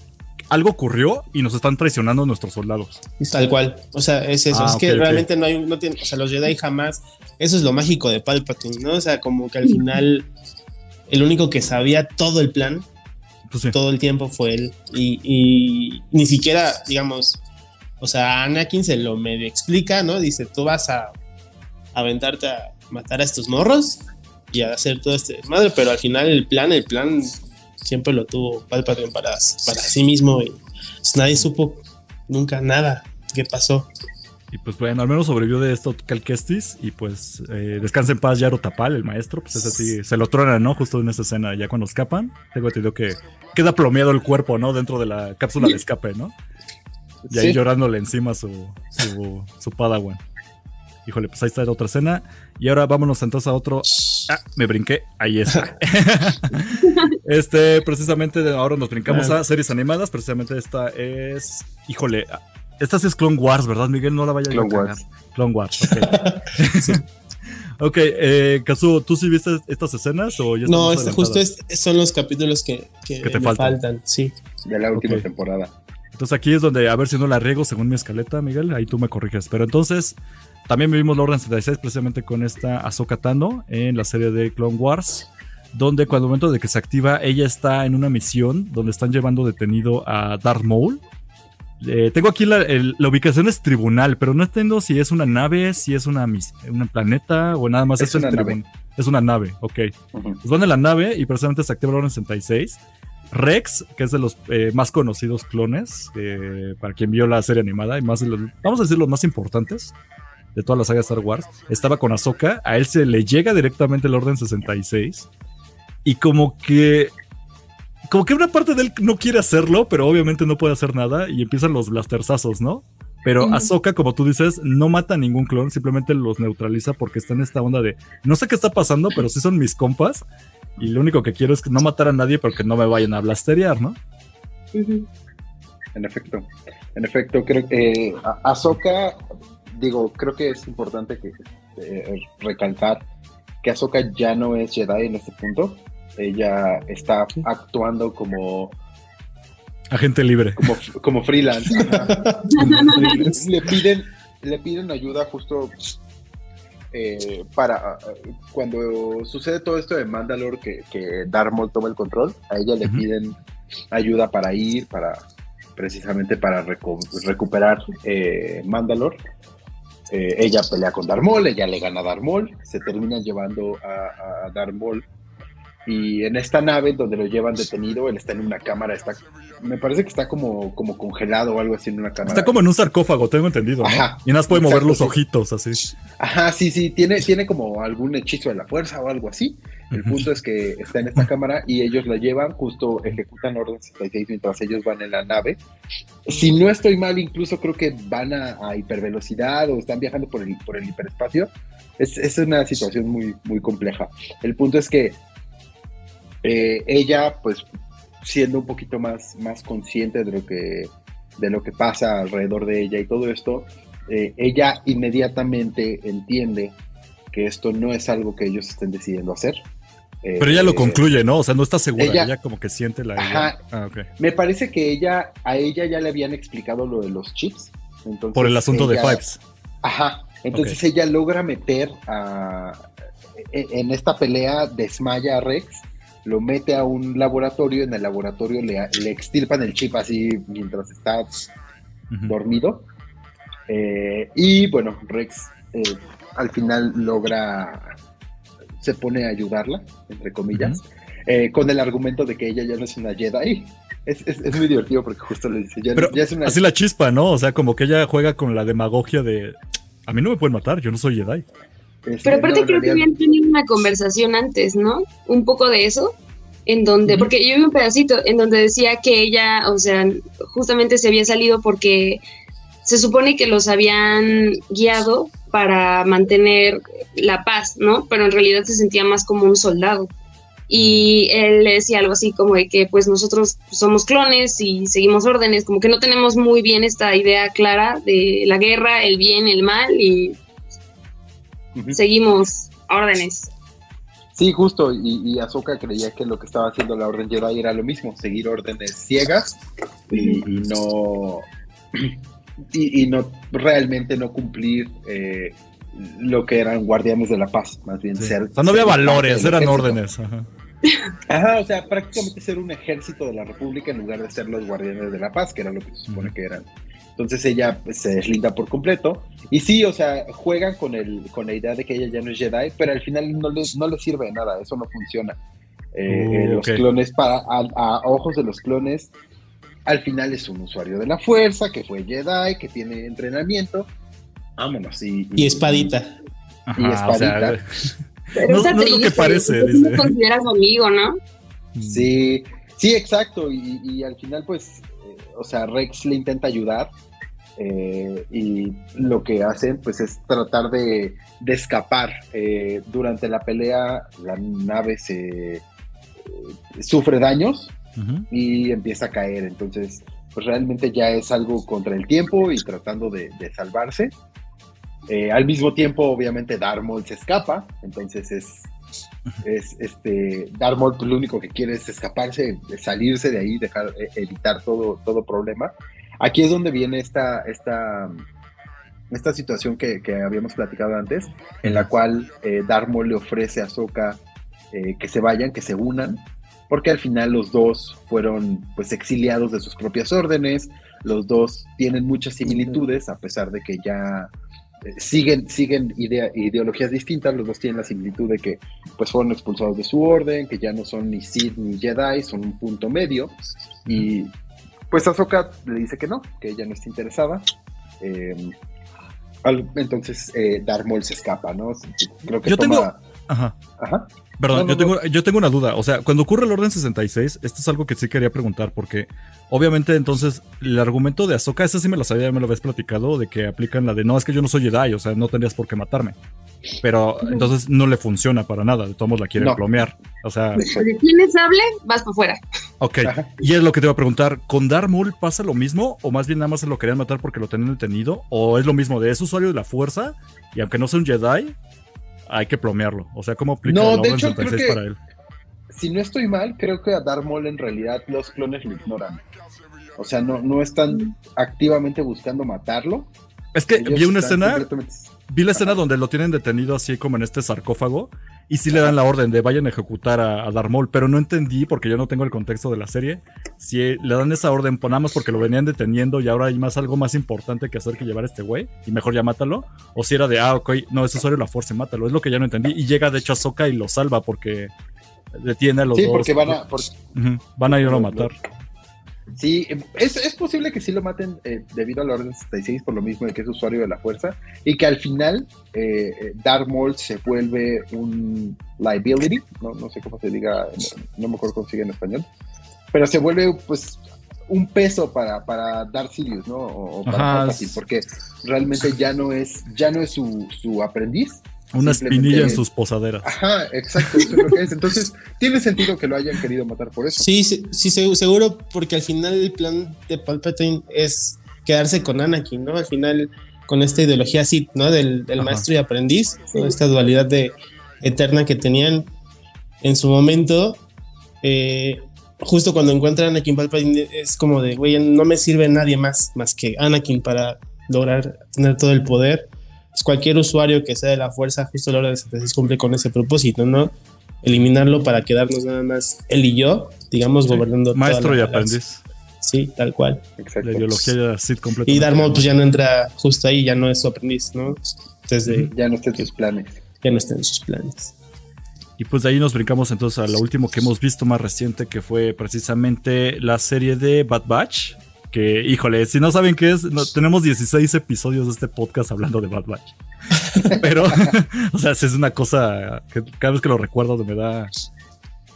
algo ocurrió y nos están traicionando nuestros soldados? Tal cual. O sea, es eso. es ah, que realmente no hay, no tiene, o sea, los Jedi jamás, eso es lo mágico de Palpatine, ¿no? O sea, como que al final el único que sabía todo el plan todo el tiempo fue él. Y, ni siquiera, digamos, o sea, Anakin se lo medio explica, ¿no? Dice, tú vas a aventarte a matar a estos morros y a hacer todo este madre, pero al final el plan, el plan siempre lo tuvo Palpatine para, para sí mismo y nadie supo nunca nada. ¿Qué pasó? Y pues bueno, al menos sobrevivió de esto Cal Kestis. Y pues eh, descansa en paz Yaro Tapal, el maestro. Pues es así, se lo trona, ¿no? Justo en esa escena, ya cuando escapan. Tengo entendido que queda plomeado el cuerpo, ¿no? Dentro de la cápsula de escape, ¿no? Y ahí Sí. llorándole encima su, su, su Padawan. Híjole, pues ahí está la otra escena. Y ahora vámonos entonces a otro. Ah, me brinqué. Ahí está. <laughs> este, precisamente de ahora nos brincamos a series animadas. Precisamente esta es. Híjole, esta sí es Clone Wars, ¿verdad, Miguel? No la vaya a Clone cagar. Wars. Clone Wars, ok. <laughs> ok, eh, Kazuo, ¿tú sí viste estas escenas o ya No, este, justo adelantadas? es- son los capítulos que, que, Que te me faltan. faltan. Sí. De la última temporada. Entonces aquí es donde, a ver si no la riego según mi escaleta, Miguel, ahí tú me corriges. Pero entonces, también vivimos la Orden 76 precisamente con esta Ahsoka Tano en la serie de Clone Wars, donde cuando el momento de que se activa, ella está en una misión donde están llevando detenido a Darth Maul. Eh, tengo aquí la, el- la ubicación es tribunal, pero no entiendo si es una nave, si es una, un planeta o nada más Es el una nave. Es una nave, ok. Pues van en la nave y precisamente se activa la Orden 66. Rex, que es de los eh, más conocidos clones, eh, para quien vio la serie animada, y más de los, vamos a decir los más importantes de toda la saga Star Wars, estaba con Ahsoka, a él se le llega directamente el Orden 66, y como que, como que una parte de él no quiere hacerlo, pero obviamente no puede hacer nada, y empiezan los blasterzazos, ¿no? Pero. Ahsoka, como tú dices, no mata a ningún clon, simplemente los neutraliza porque está en esta onda de, no sé qué está pasando, pero sí son mis compas, y lo único que quiero es que no matar a nadie porque no me vayan a blasterear, ¿no? Ujú. En efecto, en efecto, creo que eh, Ahsoka, digo, creo que es importante que eh, recalcar que Ahsoka ya no es Jedi en este punto. Ella está actuando como, Agente libre. como, como freelance. <laughs> le piden, le piden ayuda justo eh, para uh, cuando sucede todo esto de Mandalore que, que Darth Maul toma el control, a ella le piden ayuda para ir, para precisamente para recu- recuperar eh, Mandalore. Eh, ella pelea con Darth Maul, ella le gana a Darth Maul, se terminan llevando a, a Darth Maul y en esta nave donde lo llevan detenido, él está en una cámara, está, me parece que está como, como congelado o algo así en una cámara. Está como en un sarcófago, tengo entendido, ¿no? Ajá. y nada más puede mover los sí. ojitos así. Ajá, sí, sí, tiene, tiene como algún hechizo de la fuerza o algo así. El punto es que está en esta cámara y ellos la llevan, justo ejecutan orden 66 mientras ellos van en la nave. Si no estoy mal, incluso creo que van a, a hipervelocidad o están viajando por el, por el hiperespacio. Es, es una situación muy, muy compleja. El punto es que eh, ella, pues, siendo un poquito más, más consciente de lo que de lo que pasa alrededor de ella y todo esto, eh, ella inmediatamente entiende que esto no es algo que ellos estén decidiendo hacer. Eh, Pero ella lo eh, concluye, ¿no? O sea, no está segura, ella, ella- como que siente la. Ajá. Ah. Me parece que ella, a ella ya le habían explicado lo de los chips. Entonces, Por el asunto de Fives. Ajá. Entonces ella logra meter a. e- En esta pelea, desmaya a Rex, lo mete a un laboratorio. En el laboratorio le, le extirpan el chip así mientras está dormido. Eh, y bueno, Rex eh, al final logra, se pone a ayudarla, entre comillas, eh, con el argumento de que ella ya no es una Jedi. Es, es- es muy divertido porque justo le dice, ya, Pero ya es una... así la chispa, ¿no? O sea, como que ella juega con la demagogia de. A mí no me pueden matar, yo no soy Jedi. Este, Pero aparte no, creo que habían tenido una conversación antes, ¿no? Un poco de eso, en donde, porque yo vi un pedacito en donde decía que ella, o sea, justamente se había salido porque se supone que los habían guiado para mantener la paz, ¿no? Pero en realidad se sentía más como un soldado. Y él le decía algo así como de que pues nosotros somos clones y seguimos órdenes, como que no tenemos muy bien esta idea clara de la guerra, el bien, el mal y Seguimos órdenes. Sí, justo, y, y Ahsoka creía que lo que estaba haciendo la Orden Jedi era lo mismo, seguir órdenes ciegas y, y no y, y no realmente no cumplir eh, lo que eran guardianes de la paz, más bien Sí. ser. O sea, no había valores, eran ejército. órdenes. Ajá. Ajá, o sea, prácticamente ser un ejército de la República en lugar de ser los guardianes de la paz, que era lo que se supone que eran. Entonces ella pues, se deslinda por completo. Y sí, o sea, juegan con, el, con la idea de que ella ya no es Jedi, pero al final no les, no les sirve de nada, eso no funciona. Eh, Uh, eh, los clones, para, a, a ojos de los clones, al final es un usuario de la fuerza, que fue Jedi, que tiene entrenamiento. Vámonos. Y, y, espadita. y espadita. <laughs> no, es lo que parece. Dice. consideras amigo, ¿no? Sí, sí, exacto. Y, al final, pues, eh, o sea, Rex le intenta ayudar. Eh, y lo que hacen, pues, es tratar de, escapar. Eh, durante la pelea, la nave se sufre daños y empieza a caer. Entonces, pues realmente ya es algo contra el tiempo y tratando de, salvarse. Eh, al mismo tiempo, obviamente, Darmol se escapa, entonces es, es este, Darmol pues, lo único que quiere es escaparse, salirse de ahí, dejar, e, evitar todo, todo problema. Aquí es donde viene esta, esta, esta situación que, habíamos platicado antes, en la cual eh, Darmol le ofrece a Sokka eh, que se vayan, que se unan, porque al final los dos fueron pues exiliados de sus propias órdenes, los dos tienen muchas similitudes, a pesar de que ya eh, siguen, siguen ideologías distintas, los dos tienen la similitud de que pues fueron expulsados de su orden, que ya no son ni Sith ni Jedi, son un punto medio, y pues Ahsoka le dice que no, que ella no está interesada. Em, entonces eh, Darth Maul se escapa, ¿no? Creo que Yo tengo... Ajá. Ajá. Perdón, yo, tengo, yo tengo una duda. O sea, cuando ocurre el Orden 66, esto es algo que sí quería preguntar, porque obviamente entonces el argumento de Ahsoka, ese sí me lo sabía, ya me lo habías platicado, de que aplican la de no, es que yo no soy Jedi, o sea, no tendrías por qué matarme. Pero entonces no le funciona para nada, de todos la quieren plomear. O sea. Si tienes sable, vas para afuera. Ok. Y es lo que te iba a preguntar: ¿con Darth Maul pasa lo mismo? ¿O más bien nada más se lo querían matar porque lo tenían detenido? ¿O es lo mismo de es usuario de la fuerza? Y aunque no sea un Jedi, hay que plomearlo. O sea, ¿cómo aplica no, de hecho, creo que, para él? Si no estoy mal, creo que a Darth Maul en realidad los clones lo ignoran. O sea, no, no están activamente buscando matarlo. Es que vi una escena, vi la escena donde lo tienen detenido así como en este sarcófago y sí le dan la orden de vayan a ejecutar a, a Darth pero no entendí porque yo no tengo el contexto de la serie. Si le dan esa orden, nada más porque lo venían deteniendo y ahora hay más algo más importante que hacer que llevar a este güey y mejor ya mátalo. O si era de, ah, ok, no, es usuario la fuerza, mátalo. Es lo que ya no entendí. Y llega de hecho a Soka y lo salva porque detiene a los sí, dos. porque van a, van a ir a matar. Sí, es, es, posible que sí lo maten eh, debido a la Orden 66 por lo mismo de que es usuario de la fuerza y que al final eh, eh Darth Maul se vuelve un liability, no, no sé cómo se diga, no, me acuerdo cómo sigue en español, pero se vuelve pues un peso para, para Darth Sirius, ¿no? O, para Palpatine, porque realmente ya no es, ya no es su, su aprendiz, una espinilla en sus posaderas. Ajá, exacto, eso es lo que es. Entonces, tiene sentido que lo hayan querido matar por eso. Sí, sí, sí, seguro, porque al final el plan de Palpatine es quedarse con Anakin, ¿no? Al final, con esta ideología así, ¿no? Del, maestro y aprendiz, esta dualidad de eterna que tenían en su momento. Eh, justo cuando encuentran a Anakin Palpatine, es como de, güey, no me sirve nadie más, más que Anakin para lograr tener todo el poder cualquier usuario que sea de la fuerza, justo a la hora de 76 cumple con ese propósito, ¿no? Eliminarlo para quedarnos nada más él y yo, digamos, gobernando. Maestro y aprendiz. Sí, tal cual. Exacto. La ideología ya sí Y Darmo pues ya no entra justo ahí, ya no es su aprendiz, ¿no? Desde, ya no está en sus planes. Ya no está en sus planes. Y pues de ahí nos brincamos entonces a lo último que hemos visto más reciente, que fue precisamente la serie de Bad Batch, que, híjole, si no saben qué es, tenemos 16 episodios de este podcast hablando de Bad Batch. <laughs> Pero, <laughs> o sea, es una cosa que cada vez que lo recuerdo me da.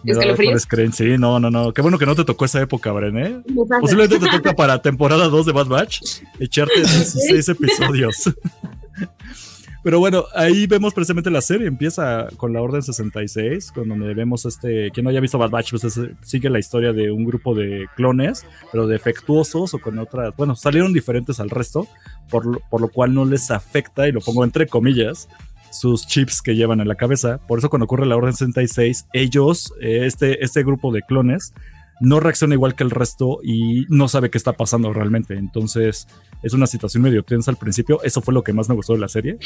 Me da Sí, no, no, no. Qué bueno que no te tocó esa época, Bren, ¿eh? Posiblemente te toca para temporada 2 de Bad Batch echarte <laughs> 16 episodios. Pero bueno, ahí vemos precisamente la serie. Empieza con la Orden 66, con donde vemos este. Quien no haya visto Bad Batch, pues sigue la historia de un grupo de clones, pero defectuosos o con otras. Bueno, salieron diferentes al resto, por, lo cual no les afecta, y lo pongo entre comillas, sus chips que llevan en la cabeza. Por eso, cuando ocurre la Orden 66, ellos, eh, este, este grupo de clones, no reacciona igual que el resto y no sabe qué está pasando realmente. Entonces, es una situación medio tensa al principio. Eso fue lo que más me gustó de la serie.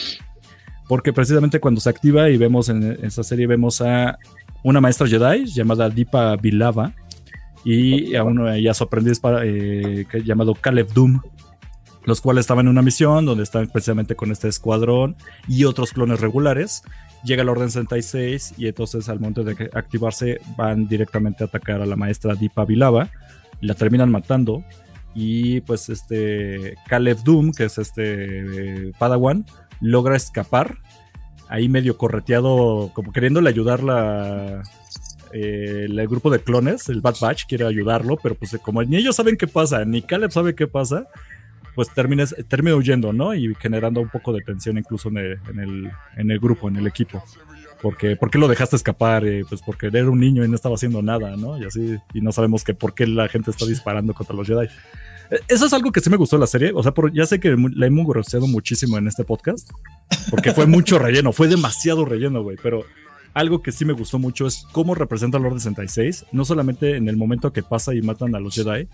Porque precisamente cuando se activa y vemos en esa serie, vemos a una maestra Jedi llamada Deepa Vilava y a, uno, y su aprendiz para, eh, llamado Caleb Doom, los cuales estaban en una misión donde están precisamente con este escuadrón y otros clones regulares. Llega el Orden 66 y entonces al momento de activarse van directamente a atacar a la maestra Deepa Vilava la terminan matando. Y pues este Caleb Doom, que es este Padawan, logra escapar. Ahí medio correteado, como queriéndole ayudar la, eh, el grupo de clones, el Bad Batch, quiere ayudarlo, pero pues como ni ellos saben qué pasa, ni Caleb sabe qué pasa, pues termina, termina huyendo, ¿no? Y generando un poco de tensión incluso en el, en el, en el grupo, en el equipo. Porque, ¿Por qué lo dejaste escapar? Eh, pues porque era un niño y no estaba haciendo nada, ¿no? Y así, y no sabemos que por qué la gente está disparando contra los Jedi. Eso es algo que sí me gustó de la serie. O sea, por, ya sé que la hemos groseado muchísimo en este podcast. Porque fue mucho relleno. Fue demasiado relleno, güey. Pero algo que sí me gustó mucho es cómo representa el Orden 66. No solamente en el momento que pasa y matan a los Jedi,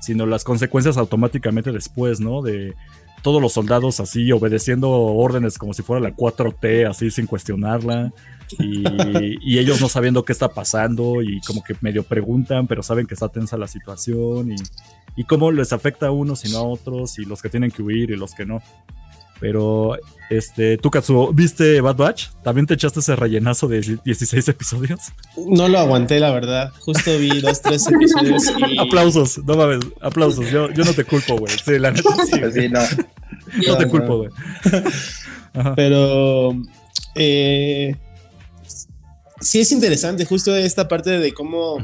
sino las consecuencias automáticamente después, ¿no? De todos los soldados así obedeciendo órdenes como si fuera la 4T, así sin cuestionarla. Y, <laughs> y, ellos no sabiendo qué está pasando y como que medio preguntan, pero saben que está tensa la situación y, y cómo les afecta a unos y no a otros, y los que tienen que huir y los que no. Pero, este, tú, Katsuo, ¿viste Bad Batch? ¿También te echaste ese rellenazo de 16 episodios? No lo aguanté, la verdad. Justo vi dos, tres episodios y... <laughs> Aplausos, no mames, aplausos. Yo, yo no te culpo, güey. Sí, la neta sí. sí no. no. te culpo, güey. <laughs> Pero... Eh, sí es interesante justo esta parte de cómo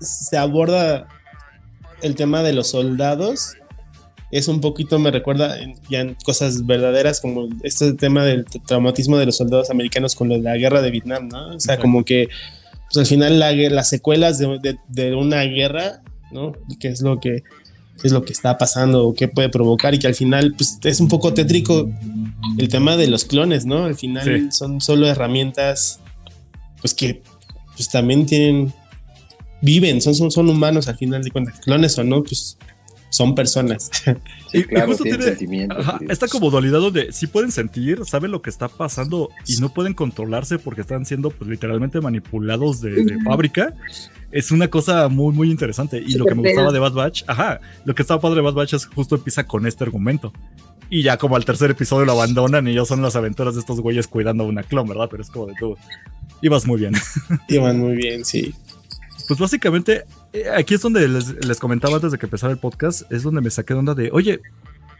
se aborda el tema de los soldados es un poquito, me recuerda ya en cosas verdaderas, como este tema del traumatismo de los soldados americanos con la guerra de Vietnam, ¿no? O sea, como que pues, al final las secuelas de, una guerra, ¿no? Que es lo que es lo que está pasando o qué puede provocar y que al final pues, es un poco tétrico el tema de los clones, ¿no? Al final son solo herramientas pues que pues también tienen viven, son, son, son humanos al final de cuentas, clones o no, pues son personas. <laughs> y, justo tiene, esta como dualidad donde sí pueden sentir, saben lo que está pasando y no pueden controlarse porque están siendo pues, literalmente manipulados de, fábrica. Es una cosa muy, muy interesante. Y lo que me gustaba de Bad Batch, ajá, lo que estaba padre de Bad Batch es justo empieza con este argumento. Y ya como al tercer episodio lo abandonan y ya son las aventuras de estos güeyes cuidando a una clon, ¿verdad? Pero es como de tú. Ibas muy bien. Iban muy bien, sí. Pues básicamente, aquí es donde les, comentaba antes de que empezara el podcast, es donde me saqué de onda de, oye,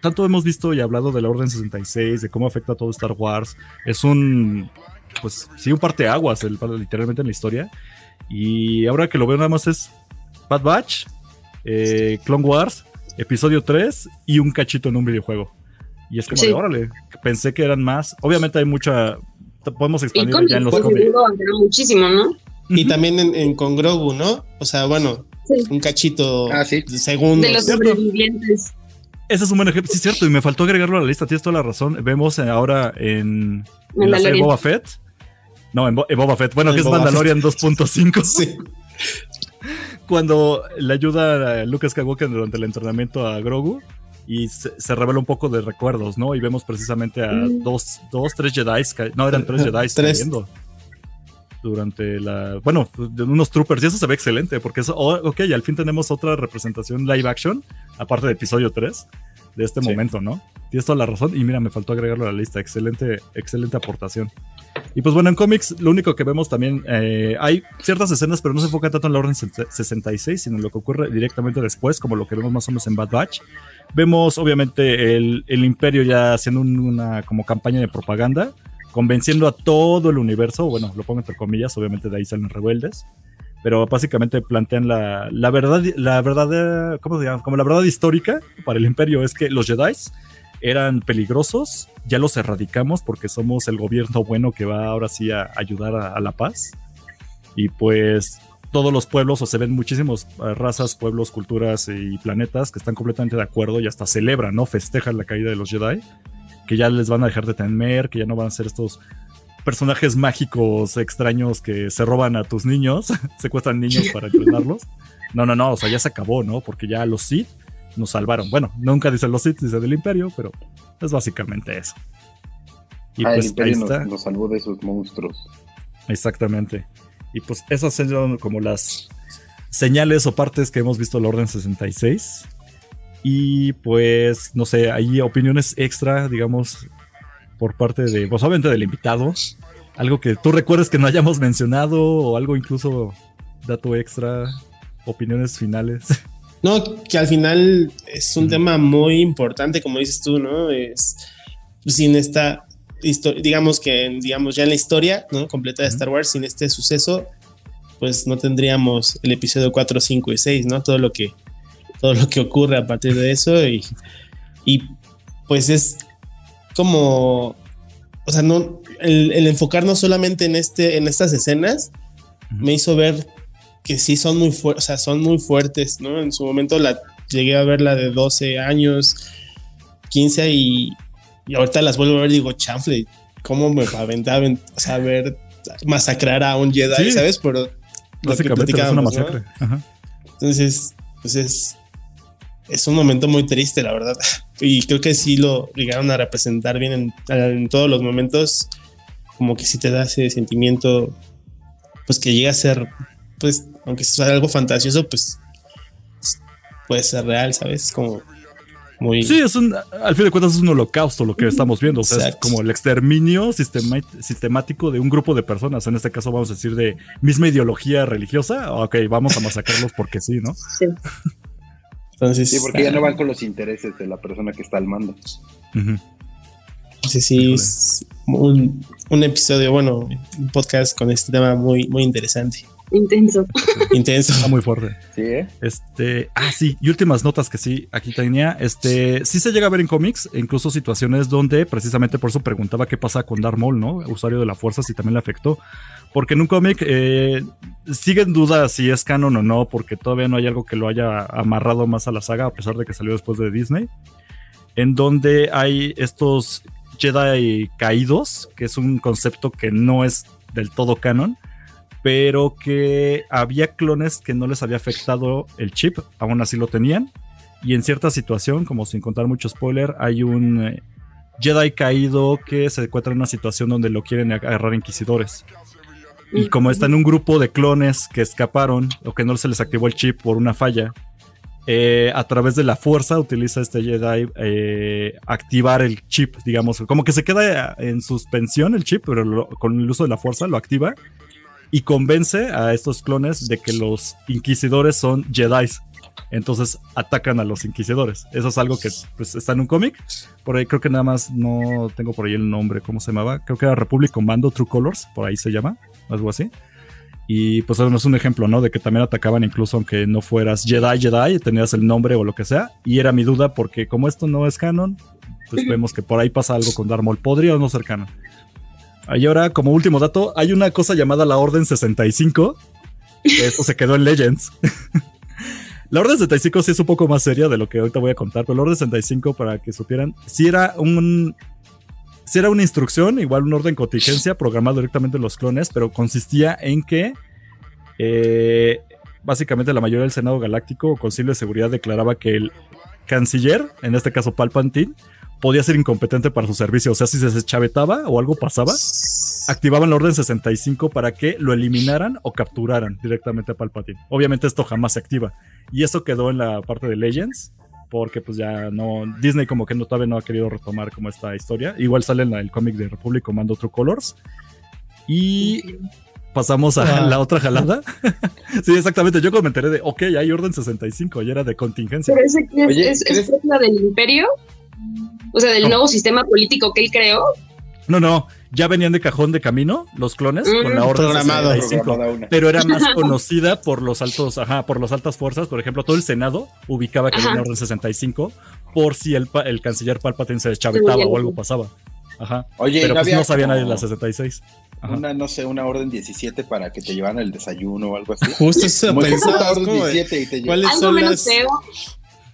tanto hemos visto y hablado de la Orden 66, de cómo afecta a todo Star Wars. Es un, pues sí, un parteaguas el, literalmente en la historia. Y ahora que lo veo nada más es Bad Batch, eh, Clone Wars, episodio 3 y un cachito en un videojuego. Y es como de, órale, pensé que eran más. Obviamente hay mucha, podemos expandir ya en los cómics. Muchísimo, ¿no? Y también en, con Grogu, ¿no? O sea, bueno, un cachito ah, sí. de segundos. De los sobrevivientes. Ese es un buen ejemplo, sí es cierto, y me faltó agregarlo a la lista, tienes toda la razón. Vemos ahora en, en la serie Boba Fett. No, en, Boba Fett. Bueno, que es Mandalorian 2.5. Sí. Cuando le ayuda a Lucas Skywalker durante el entrenamiento a Grogu y se, revela un poco de recuerdos, ¿no? Y vemos precisamente a mm. dos, dos, tres Jedi, no eran tres Jedi cayendo durante la. Bueno, de unos troopers, y eso se ve excelente, porque eso, oh, ok, al fin tenemos otra representación live action, aparte de episodio 3, de este momento, ¿no? Tienes toda la razón, y mira, me faltó agregarlo a la lista, excelente, excelente aportación. Y pues bueno, en cómics, lo único que vemos también, eh, hay ciertas escenas, pero no se enfoca tanto en la Orden 66, sino en lo que ocurre directamente después, como lo que vemos más o menos en Bad Batch. Vemos, obviamente, el, el Imperio ya haciendo una como campaña de propaganda convenciendo a todo el universo, bueno, lo pongo entre comillas, obviamente de ahí salen rebeldes, pero básicamente plantean la, la verdad, la verdad, ¿cómo se? Como la verdad histórica para el imperio es que los Jedi eran peligrosos, ya los erradicamos porque somos el gobierno bueno que va ahora sí a ayudar a, la paz. Y pues todos los pueblos, o se ven muchísimas eh, razas, pueblos, culturas y planetas que están completamente de acuerdo y hasta celebran, ¿no? Festejan la caída de los Jedi que ya les van a dejar de temer, que ya no van a ser estos personajes mágicos extraños que se roban a tus niños, <laughs> secuestran niños para entrenarlos. No, no, no, o sea, ya se acabó, ¿no? Porque ya los Sith nos salvaron. Bueno, nunca dicen los Sith, dice del Imperio, pero es básicamente eso. Y ah, pues el Imperio ahí está. Nos, salvó de esos monstruos. Exactamente. Y pues esas son como las señales o partes que hemos visto en la Orden 66. Y pues, no sé, hay opiniones extra, digamos, por parte de, pues obviamente del invitado. Algo que tú recuerdes que no hayamos mencionado o algo incluso dato extra, opiniones finales. No, que al final es un tema muy importante, como dices tú, ¿no? Es sin esta digamos que digamos ya en la historia, ¿no? Completa de Star Wars, sin este suceso, pues no tendríamos el episodio 4, 5 y 6, ¿no? Todo lo que todo lo que ocurre a partir de eso y, y pues es como o sea, no el, el enfocarnos solamente en este en estas escenas me hizo ver que sí son muy fuertes, o sea, son muy fuertes, ¿no? En su momento la llegué a ver la de 12 años, 15 y, y ahorita las vuelvo a ver y digo, chanfle, ¿cómo me aventaba, o sea, ver masacrar a un Jedi, ¿sabes? Pero básicamente es una masacre. Entonces, pues es, es un momento muy triste, la verdad. <laughs> Y creo que sí lo llegaron a representar bien en, en todos los momentos, como que sí te da ese sentimiento, pues que llega a ser pues, aunque sea algo fantasioso, pues puede ser real, ¿sabes? Como muy... Sí, es un, al fin de cuentas es un holocausto lo que estamos viendo, o sea, es como el exterminio sistemático de un grupo de personas, en este caso vamos a decir de misma ideología religiosa, ok, vamos a masacrarlos porque sí, ¿no? Sí. <laughs> Entonces, sí, porque ya no van con los intereses de la persona que está al mando. Sí, sí, es un, un, episodio, bueno, un podcast con este tema muy, muy interesante. Intenso. <laughs> Intenso. Está muy fuerte. Sí, ¿eh? Este, ah, sí, y últimas notas que sí, aquí tenía. Este, sí se llega a ver en cómics, incluso situaciones donde precisamente por eso preguntaba qué pasa con Darth Maul, ¿no? Usuario de la fuerza, si también le afectó. Porque en un cómic eh, sigue en duda si es canon o no, porque todavía no hay algo que lo haya amarrado más a la saga, a pesar de que salió después de Disney. En donde hay estos Jedi caídos, que es un concepto que no es del todo canon pero que había clones que no les había afectado el chip, aún así lo tenían. Y en cierta situación, como sin contar mucho spoiler, hay un eh, Jedi caído que se encuentra en una situación donde lo quieren agarrar inquisidores. Y como está en un grupo de clones que escaparon o que no se les activó el chip por una falla, eh, a través de la fuerza utiliza este Jedi eh, activar el chip, digamos, como que se queda en suspensión el chip, pero con el uso de la fuerza lo activa y convence a estos clones de que los inquisidores son Jedi. Entonces atacan a los inquisidores. Eso es algo que pues, está en un cómic. Por ahí creo que nada más no tengo por ahí el nombre, ¿cómo se llamaba? Creo que era Republic Commando True Colors, por ahí se llama, algo así. Y pues eso es un ejemplo, ¿no? De que también atacaban incluso aunque no fueras Jedi, Jedi, tenías el nombre o lo que sea. Y era mi duda porque como esto no es canon, pues vemos que por ahí pasa algo con Darth Maul. ¿Podría o no ser canon? Y ahora, como último dato, hay una cosa llamada la Orden 65. eso se quedó en Legends. <laughs> la Orden 65 sí es un poco más seria de lo que ahorita voy a contar, pero la Orden 65, para que supieran, sí era un. Sí era una instrucción, igual un orden contingencia programado directamente en los clones, pero consistía en que eh, básicamente la mayoría del Senado Galáctico o Concilio de Seguridad declaraba que el canciller, en este caso Palpatine, podía ser incompetente para su servicio. O sea, si se deschavetaba o algo pasaba, activaban la orden 65 para que lo eliminaran o capturaran directamente a Palpatine. Obviamente esto jamás se activa. Y eso quedó en la parte de Legends, porque pues ya no, Disney como que no, todavía no ha querido retomar como esta historia. Igual sale en el cómic de Republic Commando True Colors. Y pasamos a la otra jalada. <laughs> sí, exactamente. Yo comentaré de, ok, hay orden 65 y era de contingencia. Pero ese es, es la del imperio. O sea, del nuevo sistema político que él creó. No, no, ya venían de cajón de camino los clones con la mm. orden programado, 65, pero era más <laughs> conocida por los altos, ajá, por las altas fuerzas, por ejemplo, todo el Senado ubicaba que venía orden 65 por si el, el canciller Palpatine se deschavetaba o algo pasaba. Ajá. Oye, pero no, pues no sabía nadie de la 66. Una, no sé, una orden 17 para que te llevaran el desayuno o algo así. Justo eso pensaba. orden 17 y te ¿Cuáles son las...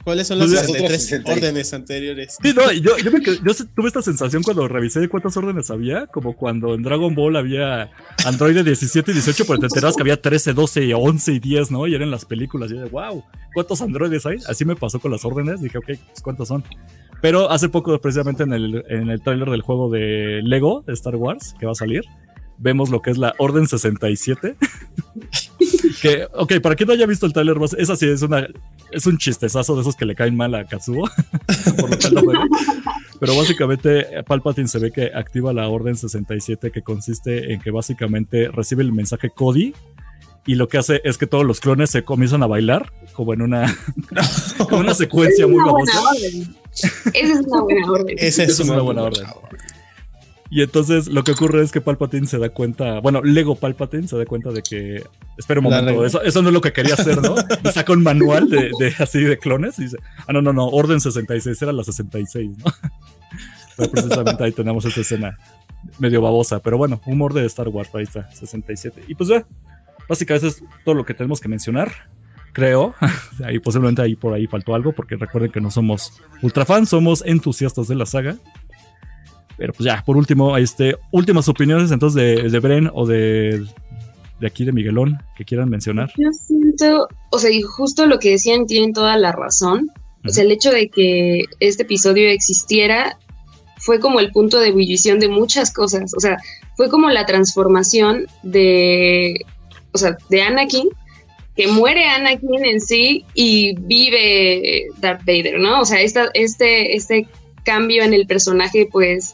¿Cuáles son las 63 órdenes anteriores? Sí, no, yo, yo, tuve esta sensación cuando revisé cuántas órdenes había, como cuando en Dragon Ball había Android 17 y 18, pero te enterabas que había 13, 12, 11 y 10, ¿no? Y eran las películas. Y yo de, wow, ¿cuántos androides hay? Así me pasó con las órdenes. Dije, ok, pues ¿cuántos son? Pero hace poco, precisamente en el, en el tráiler del juego de Lego, de Star Wars, que va a salir, vemos lo que es la Orden 67. <laughs> que, ok, para quien no haya visto el tráiler, esa sí es una es un chistezazo de esos que le caen mal a Kazuo. <laughs> Pero básicamente Palpatine se ve que activa la Orden 67 que consiste en que básicamente recibe el mensaje Cody y lo que hace es que todos los clones se comienzan a bailar como en una, <laughs> como una secuencia muy babosa. Esa es una buena orden. Esa es, una, buena orden. Y entonces lo que ocurre es que Palpatine se da cuenta, bueno, Lego Palpatine se da cuenta de que, espera un momento, eso, eso no es lo que quería hacer, ¿no? Y saca un manual de, de así de clones y dice, ah, no, no, no, Orden 66 era la 66, ¿no? <laughs> Pero precisamente ahí tenemos esta escena medio babosa, pero bueno, humor de Star Wars, ahí está, 67. Y pues ya, básicamente eso es todo lo que tenemos que mencionar. Creo, <laughs> ahí posiblemente ahí por ahí faltó algo, porque recuerden que no somos ultra fans, somos entusiastas de la saga. Pero pues ya, por último, este, últimas opiniones entonces de, de Bren o de, de aquí de Miguelón que quieran mencionar. Yo siento, o sea, y justo lo que decían tienen toda la razón. O sea, el hecho de que este episodio existiera fue como el punto de ebullición de muchas cosas. O sea, fue como la transformación de, o sea, de Anakin, que muere Anakin en sí y vive Darth Vader, ¿no? O sea, esta, este, este cambio en el personaje, pues,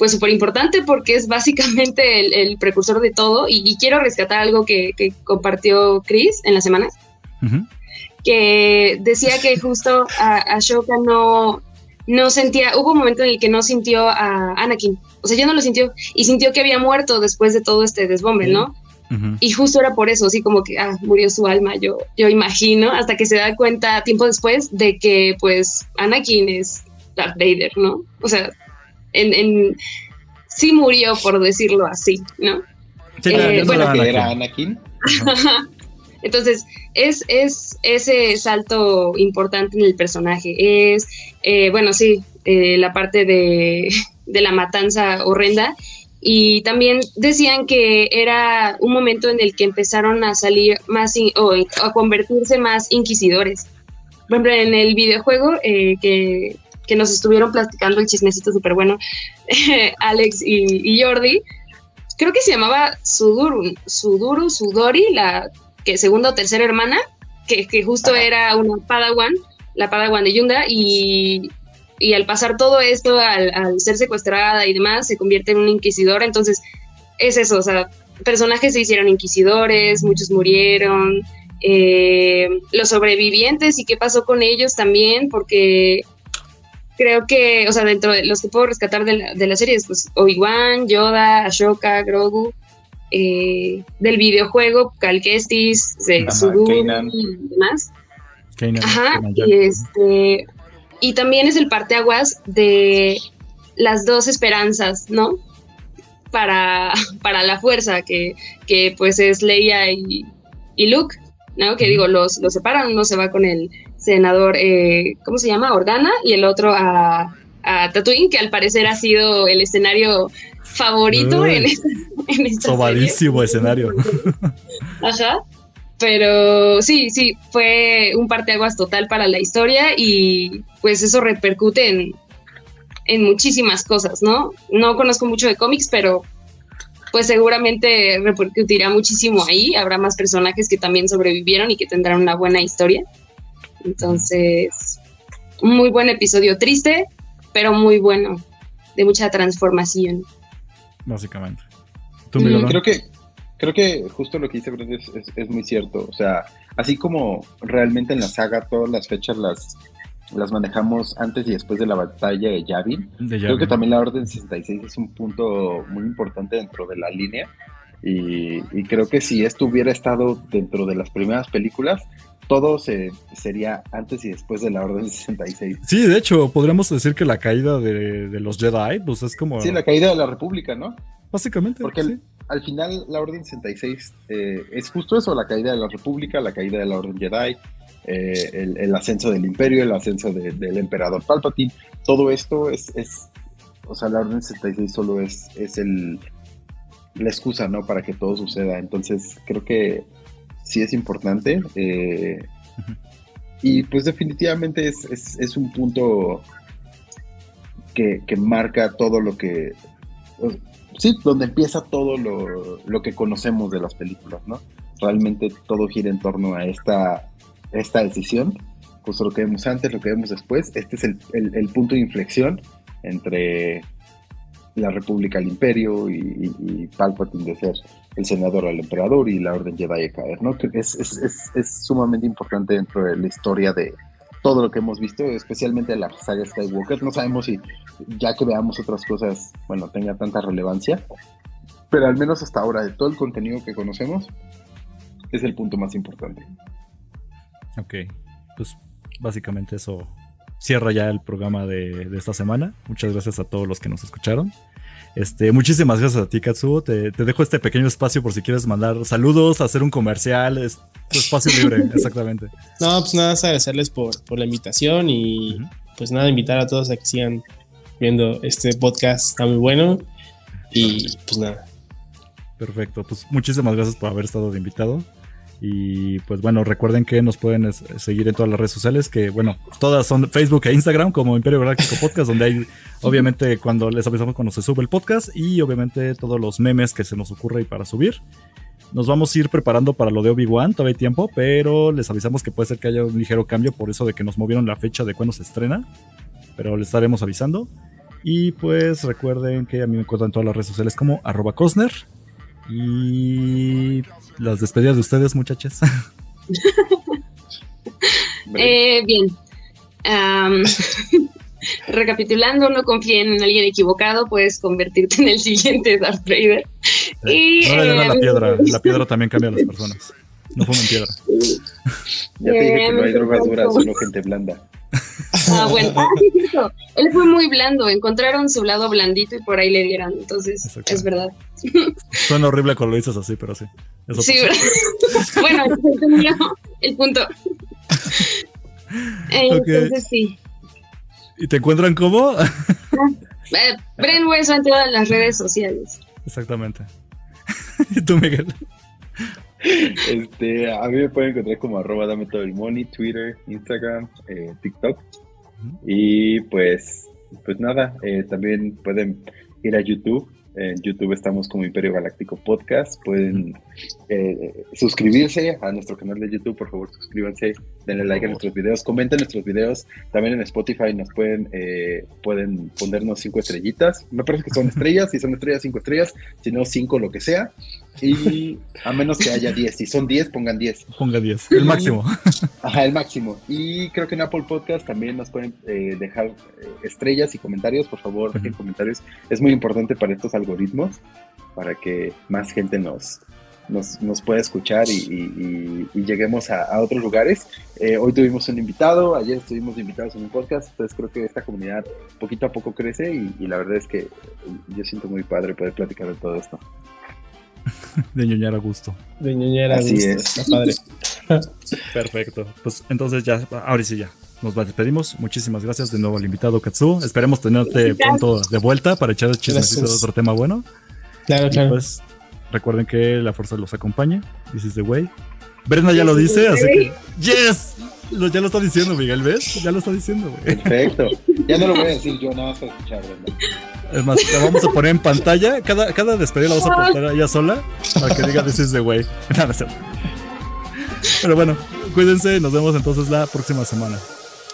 pues súper importante porque es básicamente el, el precursor de todo. Y, y quiero rescatar algo que, que compartió Chris en la semana, que decía que justo a, Ashoka no, no sentía, hubo un momento en el que no sintió a Anakin. O sea, ya no lo sintió. Y sintió que había muerto después de todo este desbombe, ¿no? Y justo era por eso, así como que ah, murió su alma, yo, yo imagino, hasta que se da cuenta tiempo después de que pues Anakin es Darth Vader, ¿no? O sea, en, en sí murió por decirlo así, ¿no? Sí, Eh, ya no bueno, que Anakin. era Anakin. Entonces, es, es ese salto importante en el personaje. Es, eh, bueno, sí, eh, la parte de, de la matanza horrenda. Y también decían que era un momento en el que empezaron a salir más, in- o a convertirse más inquisidores. Por ejemplo, en el videojuego eh, que, que nos estuvieron platicando el chismecito súper bueno, <laughs> Alex y, y Jordi, creo que se llamaba Suduru, Suduru, Sudori, la que segunda o tercera hermana, que, que justo Ajá. era una Padawan, la Padawan de Yunda, y, y al pasar todo esto, al, al ser secuestrada y demás, se convierte en una inquisidora. Entonces, es eso, o sea, personajes se hicieron inquisidores, muchos murieron, eh, los sobrevivientes y qué pasó con ellos también, porque creo que, o sea, dentro de los que puedo rescatar de la, de la serie, es, pues Obi-Wan, Yoda, Ashoka, Grogu, eh, del videojuego, Cal Kestis, de y demás. Kanan- Ajá, Kanan y este y también es el parteaguas de las dos esperanzas, ¿no? Para, <laughs> para la fuerza, que, que pues es Leia y, y Luke, ¿no? Que digo, los, los separan, uno se va con el senador, eh, ¿cómo se llama? Organa, y el otro a, a Tatooine, que al parecer ha sido el escenario favorito Uy. en esta, <laughs> en esta serie. Sobadísimo escenario. <laughs> Ajá. Pero sí, sí, fue un parteaguas total para la historia y pues eso repercute en, en muchísimas cosas, ¿no? No conozco mucho de cómics, pero pues seguramente repercutirá muchísimo ahí. Habrá más personajes que también sobrevivieron y que tendrán una buena historia. Entonces, un muy buen episodio, triste, pero muy bueno, de mucha transformación. Básicamente. ¿Tú, Mm? Creo que, creo que justo lo que dice Brenda es, es- es muy cierto. O sea, así como realmente en la saga todas las fechas las, las manejamos antes y después de la batalla de Yavin, De creo que también la Orden 66 es un punto muy importante dentro de la línea. Y, y creo que si esto hubiera estado dentro de las primeras películas, todo se, sería antes y después de la Orden 66. Sí, de hecho, podríamos decir que la caída de, de los Jedi, pues es como. Sí, la caída de la República, ¿no? Básicamente. Porque sí. el- al final la Orden 66 eh, es justo eso, la caída de la República, la caída de la Orden Jedi, eh, el, el ascenso del Imperio, el ascenso de- del Emperador Palpatine, todo esto es, es, o sea, la Orden 66 solo es, es el, la excusa, ¿no? Para que todo suceda. Entonces creo que sí es importante. eh, y pues definitivamente es, es, es un punto que, que marca todo lo que... o- Sí, donde empieza todo lo, lo que conocemos de las películas, ¿no? Realmente todo gira en torno a esta, esta decisión. Pues lo que vemos antes, lo que vemos después. Este es el, el- el punto de inflexión entre la República, el Imperio y, y- y Palpatine de ser el senador al emperador y la orden Jedi a caer, ¿no? Es, es, es, es, sumamente importante dentro de la historia de todo lo que hemos visto, especialmente la saga Skywalker. No sabemos si ya que veamos otras cosas, bueno, tenga tanta relevancia, pero al menos hasta ahora, de todo el contenido que conocemos, es el punto más importante. Ok, pues básicamente eso cierra ya el programa de esta semana. Muchas gracias a todos los que nos escucharon. Este, muchísimas gracias a ti, Katsuo. Te, dejo este pequeño espacio por si quieres mandar saludos, hacer un comercial. Es tu espacio libre, <laughs> exactamente. No, pues nada, agradecerles por, la invitación y pues nada, invitar a todos a que sigan viendo este podcast. Está muy bueno. Y pues nada. Perfecto, pues muchísimas gracias por haber estado de invitado. Y pues bueno, recuerden que nos pueden seguir en todas las redes sociales, que bueno, todas son Facebook e Instagram como Imperio Galáctico Podcast, donde hay <laughs> obviamente cuando les avisamos cuando se sube el podcast y obviamente todos los memes que se nos ocurre para subir. Nos vamos a ir preparando para lo de Obi-Wan, todavía hay tiempo, pero les avisamos que puede ser que haya un ligero cambio por eso de que nos movieron la fecha de cuando se estrena, pero les estaremos avisando. Y pues recuerden que a mí me encuentran en todas las redes sociales como arroba Cosner. Y las despedidas de ustedes, muchachas. <laughs> eh, bien. <laughs> recapitulando, no confíen en alguien equivocado, puedes convertirte en el siguiente Darth Vader. Y, no le la em, piedra, <laughs> la piedra también cambia a las personas. No fumen piedra. Ya te dije que no hay drogas duras, solo gente blanda. Ah, bueno, ah, él fue muy blando, encontraron su lado blandito y por ahí le dieron, entonces es verdad. Suena horrible cuando lo dices así, pero sí. sí, <laughs> bueno, el punto. <laughs> Entonces sí. ¿Y te encuentran cómo? Ah, eh, Bren en todas las redes sociales. Exactamente. <laughs> ¿Y tú, Miguel? Este, a mí me pueden encontrar como arroba dame todo el money, Twitter, Instagram, eh, TikTok. Y pues, pues nada, eh, también pueden ir a YouTube en YouTube estamos como Imperio Galáctico Podcast. Pueden eh, suscribirse a nuestro canal de YouTube, por favor, suscríbanse, denle like a nuestros videos, comenten nuestros videos. También en Spotify nos pueden, eh, pueden ponernos cinco estrellitas. Me parece que son <laughs> estrellas, si son estrellas, cinco estrellas, si no, cinco, lo que sea. Y a menos que haya diez, si son diez, pongan diez. Ponga diez, el máximo. <laughs> Ajá, el máximo. Y creo que en Apple Podcast también nos pueden eh, dejar estrellas y comentarios, por favor, dejen comentarios. Es muy importante para estos algoritmos para que más gente nos, nos, pueda escuchar y, lleguemos a, otros lugares. Eh, hoy tuvimos un invitado, ayer estuvimos invitados en un podcast, entonces creo que esta comunidad poquito a poco crece y, la verdad es que yo siento muy padre poder platicar de todo esto. <laughs> De ñoñar a gusto. De ñoñar a Así gusto. Es. Está padre. <laughs> Perfecto. Pues entonces ya, ahora sí ya. Nos despedimos. Muchísimas gracias de nuevo al invitado Katsu. Esperemos tenerte pronto de vuelta para echar el chismecito de otro tema bueno. Claro, claro. Pues recuerden que la fuerza los acompaña. This is the way. Brenda ya lo dice, así que. ¡Yes! Ya lo está diciendo, Miguel, ¿ves? Ya lo está diciendo, güey. Perfecto. Ya no lo voy a decir yo, nada más para escuchar, Brenda. Es más, la vamos a poner en pantalla. Cada, cada despedida la vamos a poner ella sola para que diga This is the way. <laughs> Pero bueno, cuídense. Nos vemos entonces la próxima semana.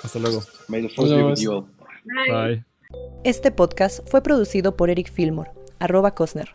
Hasta luego. Bye. Este podcast fue producido por Eric Fillmore, arroba Cosner.